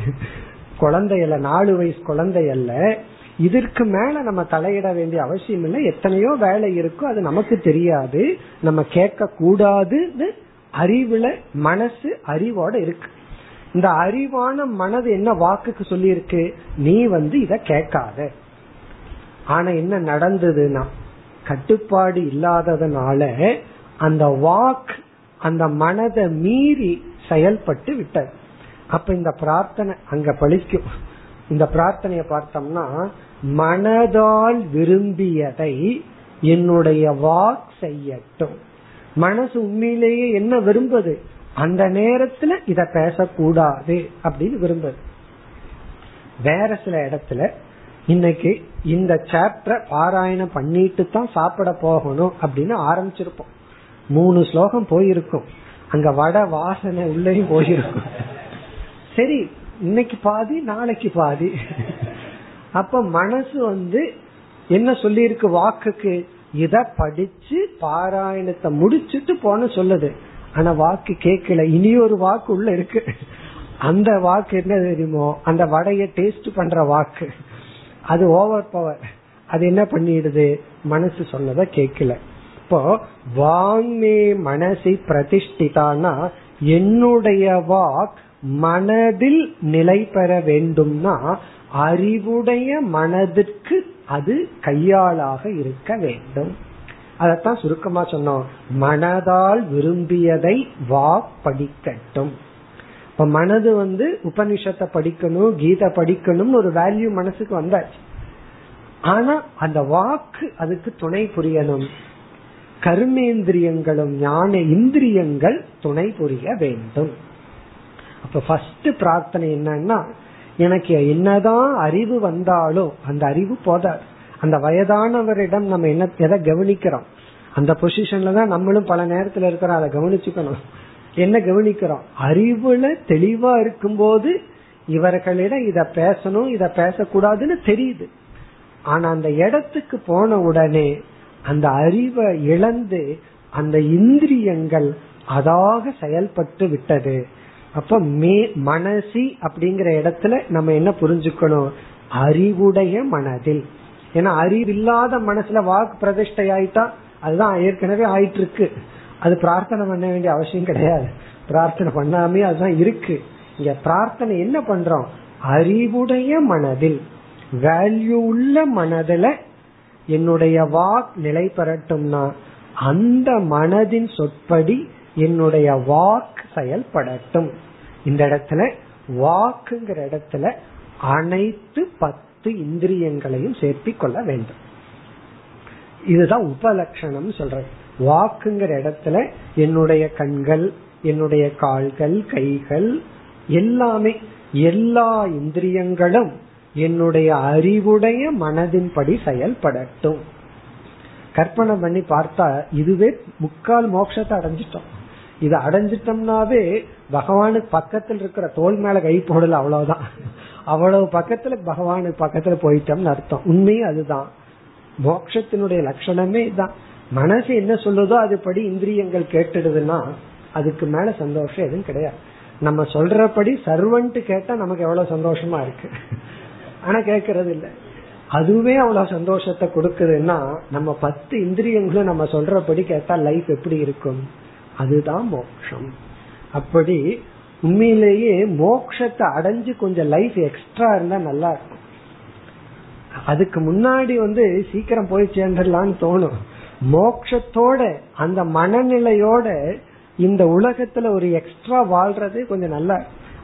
குழந்தையல்ல நாலு வயசு குழந்தையல்ல. இதற்கு மேல நம்ம தலையிட வேண்டிய அவசியம் இல்லை. எத்தனையோ வேலை இருக்கோ அது நமக்கு தெரியாது. நம்ம கேட்க கூடாதுன்னு அறிவுல மனசு அறிவோட இருக்கு. இந்த அறிவான மனது என்ன வாக்குக்கு சொல்லி இருக்கு நீ வந்து இத கேட்காத. ஆனா என்ன நடந்ததுன்னா கட்டுப்பாடு இல்லாததுனால அந்த வாக் அந்த மனதை மீறி செயல்பட்டு விட்டது. அப்ப இந்த பிரார்த்தனை அங்க பழிக்கும். இந்த பிரார்த்தனைய பார்த்தோம்னா மனதால் விரும்பியதை என்னுடைய வாக் செய்யட்டும். மனசு உண்மையிலேயே என்ன விரும்புது? அந்த நேரத்துல இத பேசக்கூடாது அப்படின்னு விரும்புது. வேற சில இடத்துல இன்னைக்கு இந்த சாப்டர் பாராயணம் பண்ணிட்டு தான் சாப்பிட போகணும் அப்படின்னு ஆரம்பிச்சிருப்போம். மூணு ஸ்லோகம் போயிருக்கும். அங்க வட வாசனை உள்ளேயும் போயிருக்கும். சரி இன்னைக்கு பாதி நாளைக்கு பாதி. அப்ப மனசு வந்து என்ன சொல்லியிருக்கு வாக்குக்கு? இத படிச்சு பாராயணத்தை முடிச்சுட்டு போன சொல்லுது. ஆனா வாக்கு கேட்கல இனி ஒரு வாக்கு உள்ள இருக்கு. அந்த வாக்கு என்ன தெரியுமோ? அந்த வடைய டேஸ்ட் பண்ற வாக்கு. அது ஓவர் பவர் அது என்ன பண்ணிடுது? மனசு சொன்னதை கேட்கல இப்போ வாங்மே மனசை பிரதிஷ்டிதானா என்னுடைய வாக் மனதில் நிலை பெற வேண்டும்னா அறிவுடைய மனதிற்கு அது கையாளாக இருக்க வேண்டும். அதத்தான் சுருக்கமா சொன்னோம். மனதால் விரும்பியதை வாக் படிக்கட்டும். இப்ப மனது வந்து உபனிஷத்தை படிக்கணும் கீதை படிக்கணும்னு ஒரு வேல்யூ மனசுக்கு வந்தாச்சு. ஆனா அந்த வாக்கு அதுக்கு துணை புரியணும். கர்மேந்திரியங்களும் ஞான இந்திரியங்கள் துணை புரிய வேண்டும். அப்ப ஃபர்ஸ்ட் பிரார்த்தனை என்னன்னா எனக்கு என்னதான் அறிவு வந்தாலும் அந்த அறிவு போதாது. அந்த வயதானவரிடம் நம்ம என்ன எதை கவனிக்கிறோம்? அந்த பொசிஷன்ல தான் நம்மளும் பல நேரத்துல இருக்கிறோம் அதை கவனிச்சுக்கணும். என்ன கவனிக்கிறோம்? அறிவுல தெளிவா இருக்கும்போது இவர்களிடம் இத பேசணும் இத பேசக்கூடாதுன்னு தெரியுது. ஆனா அந்த இடத்துக்கு போன உடனே அந்த அறிவை இழந்து அந்த இந்திரியங்கள் அதாக செயல்பட்டு விட்டது. அப்ப மே மனசி அப்படிங்கிற இடத்துல நம்ம என்ன புரிஞ்சுக்கணும்? அறிவுடைய மனதில். ஏன்னா அறிவில்லாத மனசுல வாக்கு பிரதிஷ்டை ஆயிட்டா அதுதான் ஏற்கனவே ஆயிட்டு இருக்கு அது பிரார்த்தனை பண்ண வேண்டிய அவசியம் கிடையாது. பிரார்த்தனை பண்ணாமே அதுதான் இருக்கு. இங்க பிரார்த்தனை என்ன பண்றோம்? அறிவுடைய மனதில். வேல்யூ உள்ள மனதில என்னுடைய வாக் நிலை பெறட்டும்னா அந்த மனதின் சொற்படி என்னுடைய வாக் செயல்படட்டும். இந்த இடத்துல வாக்குங்கிற இடத்துல அனைத்து பத்து இந்திரியங்களையும் சேர்த்தி கொள்ள வேண்டும். இதுதான் உபலட்சணம் சொல்றது. வாக்குங்கிற இடத்துல என்னுடைய கண்கள் என்னுடைய கால்கள் கைகள் எல்லாமே எல்லா இந்திரியங்களும் என்னுடைய அறிவுடைய மனதின்படி செயல்படட்டும். கற்பனை பண்ணி பார்த்தா இதுவே முக்கால் மோட்சத்தை அடைஞ்சிட்டோம். இதை அடைஞ்சிட்டோம்னாவே பகவானுக்கு பக்கத்தில் இருக்கிற தோல் மேல கை போடல அவ்வளவுதான். அவ்வளவு பக்கத்துல பகவானுக்கு பக்கத்துல போயிட்டோம்னு அர்த்தம். உண்மையும் அதுதான். மோட்சத்தினுடைய லட்சணமே இதுதான் மனசு என்ன சொல்லுதோ அதுபடி இந்திரியங்கள் கேட்டுடுதுன்னா அதுக்கு மேல சந்தோஷம் எதுவும் கிடையாது. நம்ம சொல்றபடி சர்வன்ட் கேட்டா நமக்கு எவ்வளவு சந்தோஷமா இருக்கு. ஆனா கேட்கறது இல்ல அதுவே அவ்வளவு சந்தோஷத்தை கொடுக்குதுன்னா நம்ம பத்து இந்திரியங்களும் நம்ம சொல்றபடி கேட்டா லைஃப் எப்படி இருக்கும்? அதுதான் மோக்ஷம். அப்படி உண்மையிலேயே மோக்ஷத்தை அடைஞ்சு கொஞ்சம் லைஃப் எக்ஸ்ட்ரா இருந்தா நல்லா இருக்கும். அதுக்கு முன்னாடி வந்து சீக்கிரம் போய் சேர்ந்துடலான்னு தோணும். மோக்ஷத்தோட அந்த மனநிலையோட இந்த உலகத்துல ஒரு எக்ஸ்ட்ரா வாழ்றது கொஞ்சம் நல்லா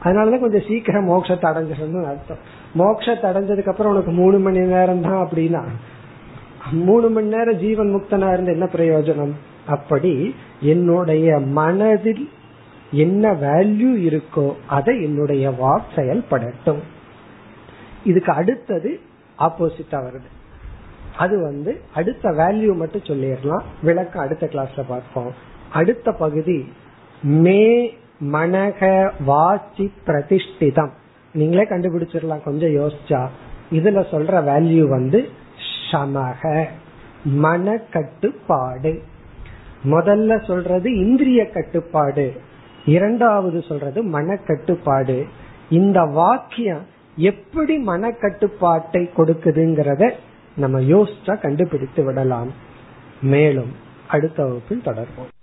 அதனாலதான் கொஞ்சம் சீக்கிரம் மோட்சத்தை அடைஞ்சிடணும்னு அர்த்தம். மோட்சத்தை அடைஞ்சதுக்கு அப்புறம் உனக்கு மூணு மணி நேரம் தான் அப்படின்னா மூணு மணி நேரம் ஜீவன் முக்தனா இருந்து என்ன பிரயோஜனம்? அப்படி என்னுடைய மனதில் என்ன வேல்யூ இருக்கோ அதை என்னுடைய வாக் செயல்படட்டும் இதுக்கு அடுத்தது ஆப்போசிட்டா வருது. அது வந்து அடுத்த வேல்யூ மட்டும் சொல்லிடலாம். விளக்கம் அடுத்த கிளாஸ்ல பார்ப்போம். அடுத்த பகுதி மே மனக வாசி பிரதிஷ்டிதம். நீங்களே கண்டுபிடிச்சிடலாம் கொஞ்சம் யோசிச்சா. இதுல சொல்ற வேல்யூ வந்து சமக மன கட்டுப்பாடு முதல்ல சொல்றது இந்திரிய கட்டுப்பாடு. இரண்டாவது சொல்றது மன கட்டுப்பாடு இந்த வாக்கியம் எப்படி மன கட்டுப்பாட்டை கொடுக்குதுங்கிறத நம்ம யோசிச்சா கண்டுபிடித்து விடலாம். மேலும் அடுத்த வகுப்பில் தொடர்போம்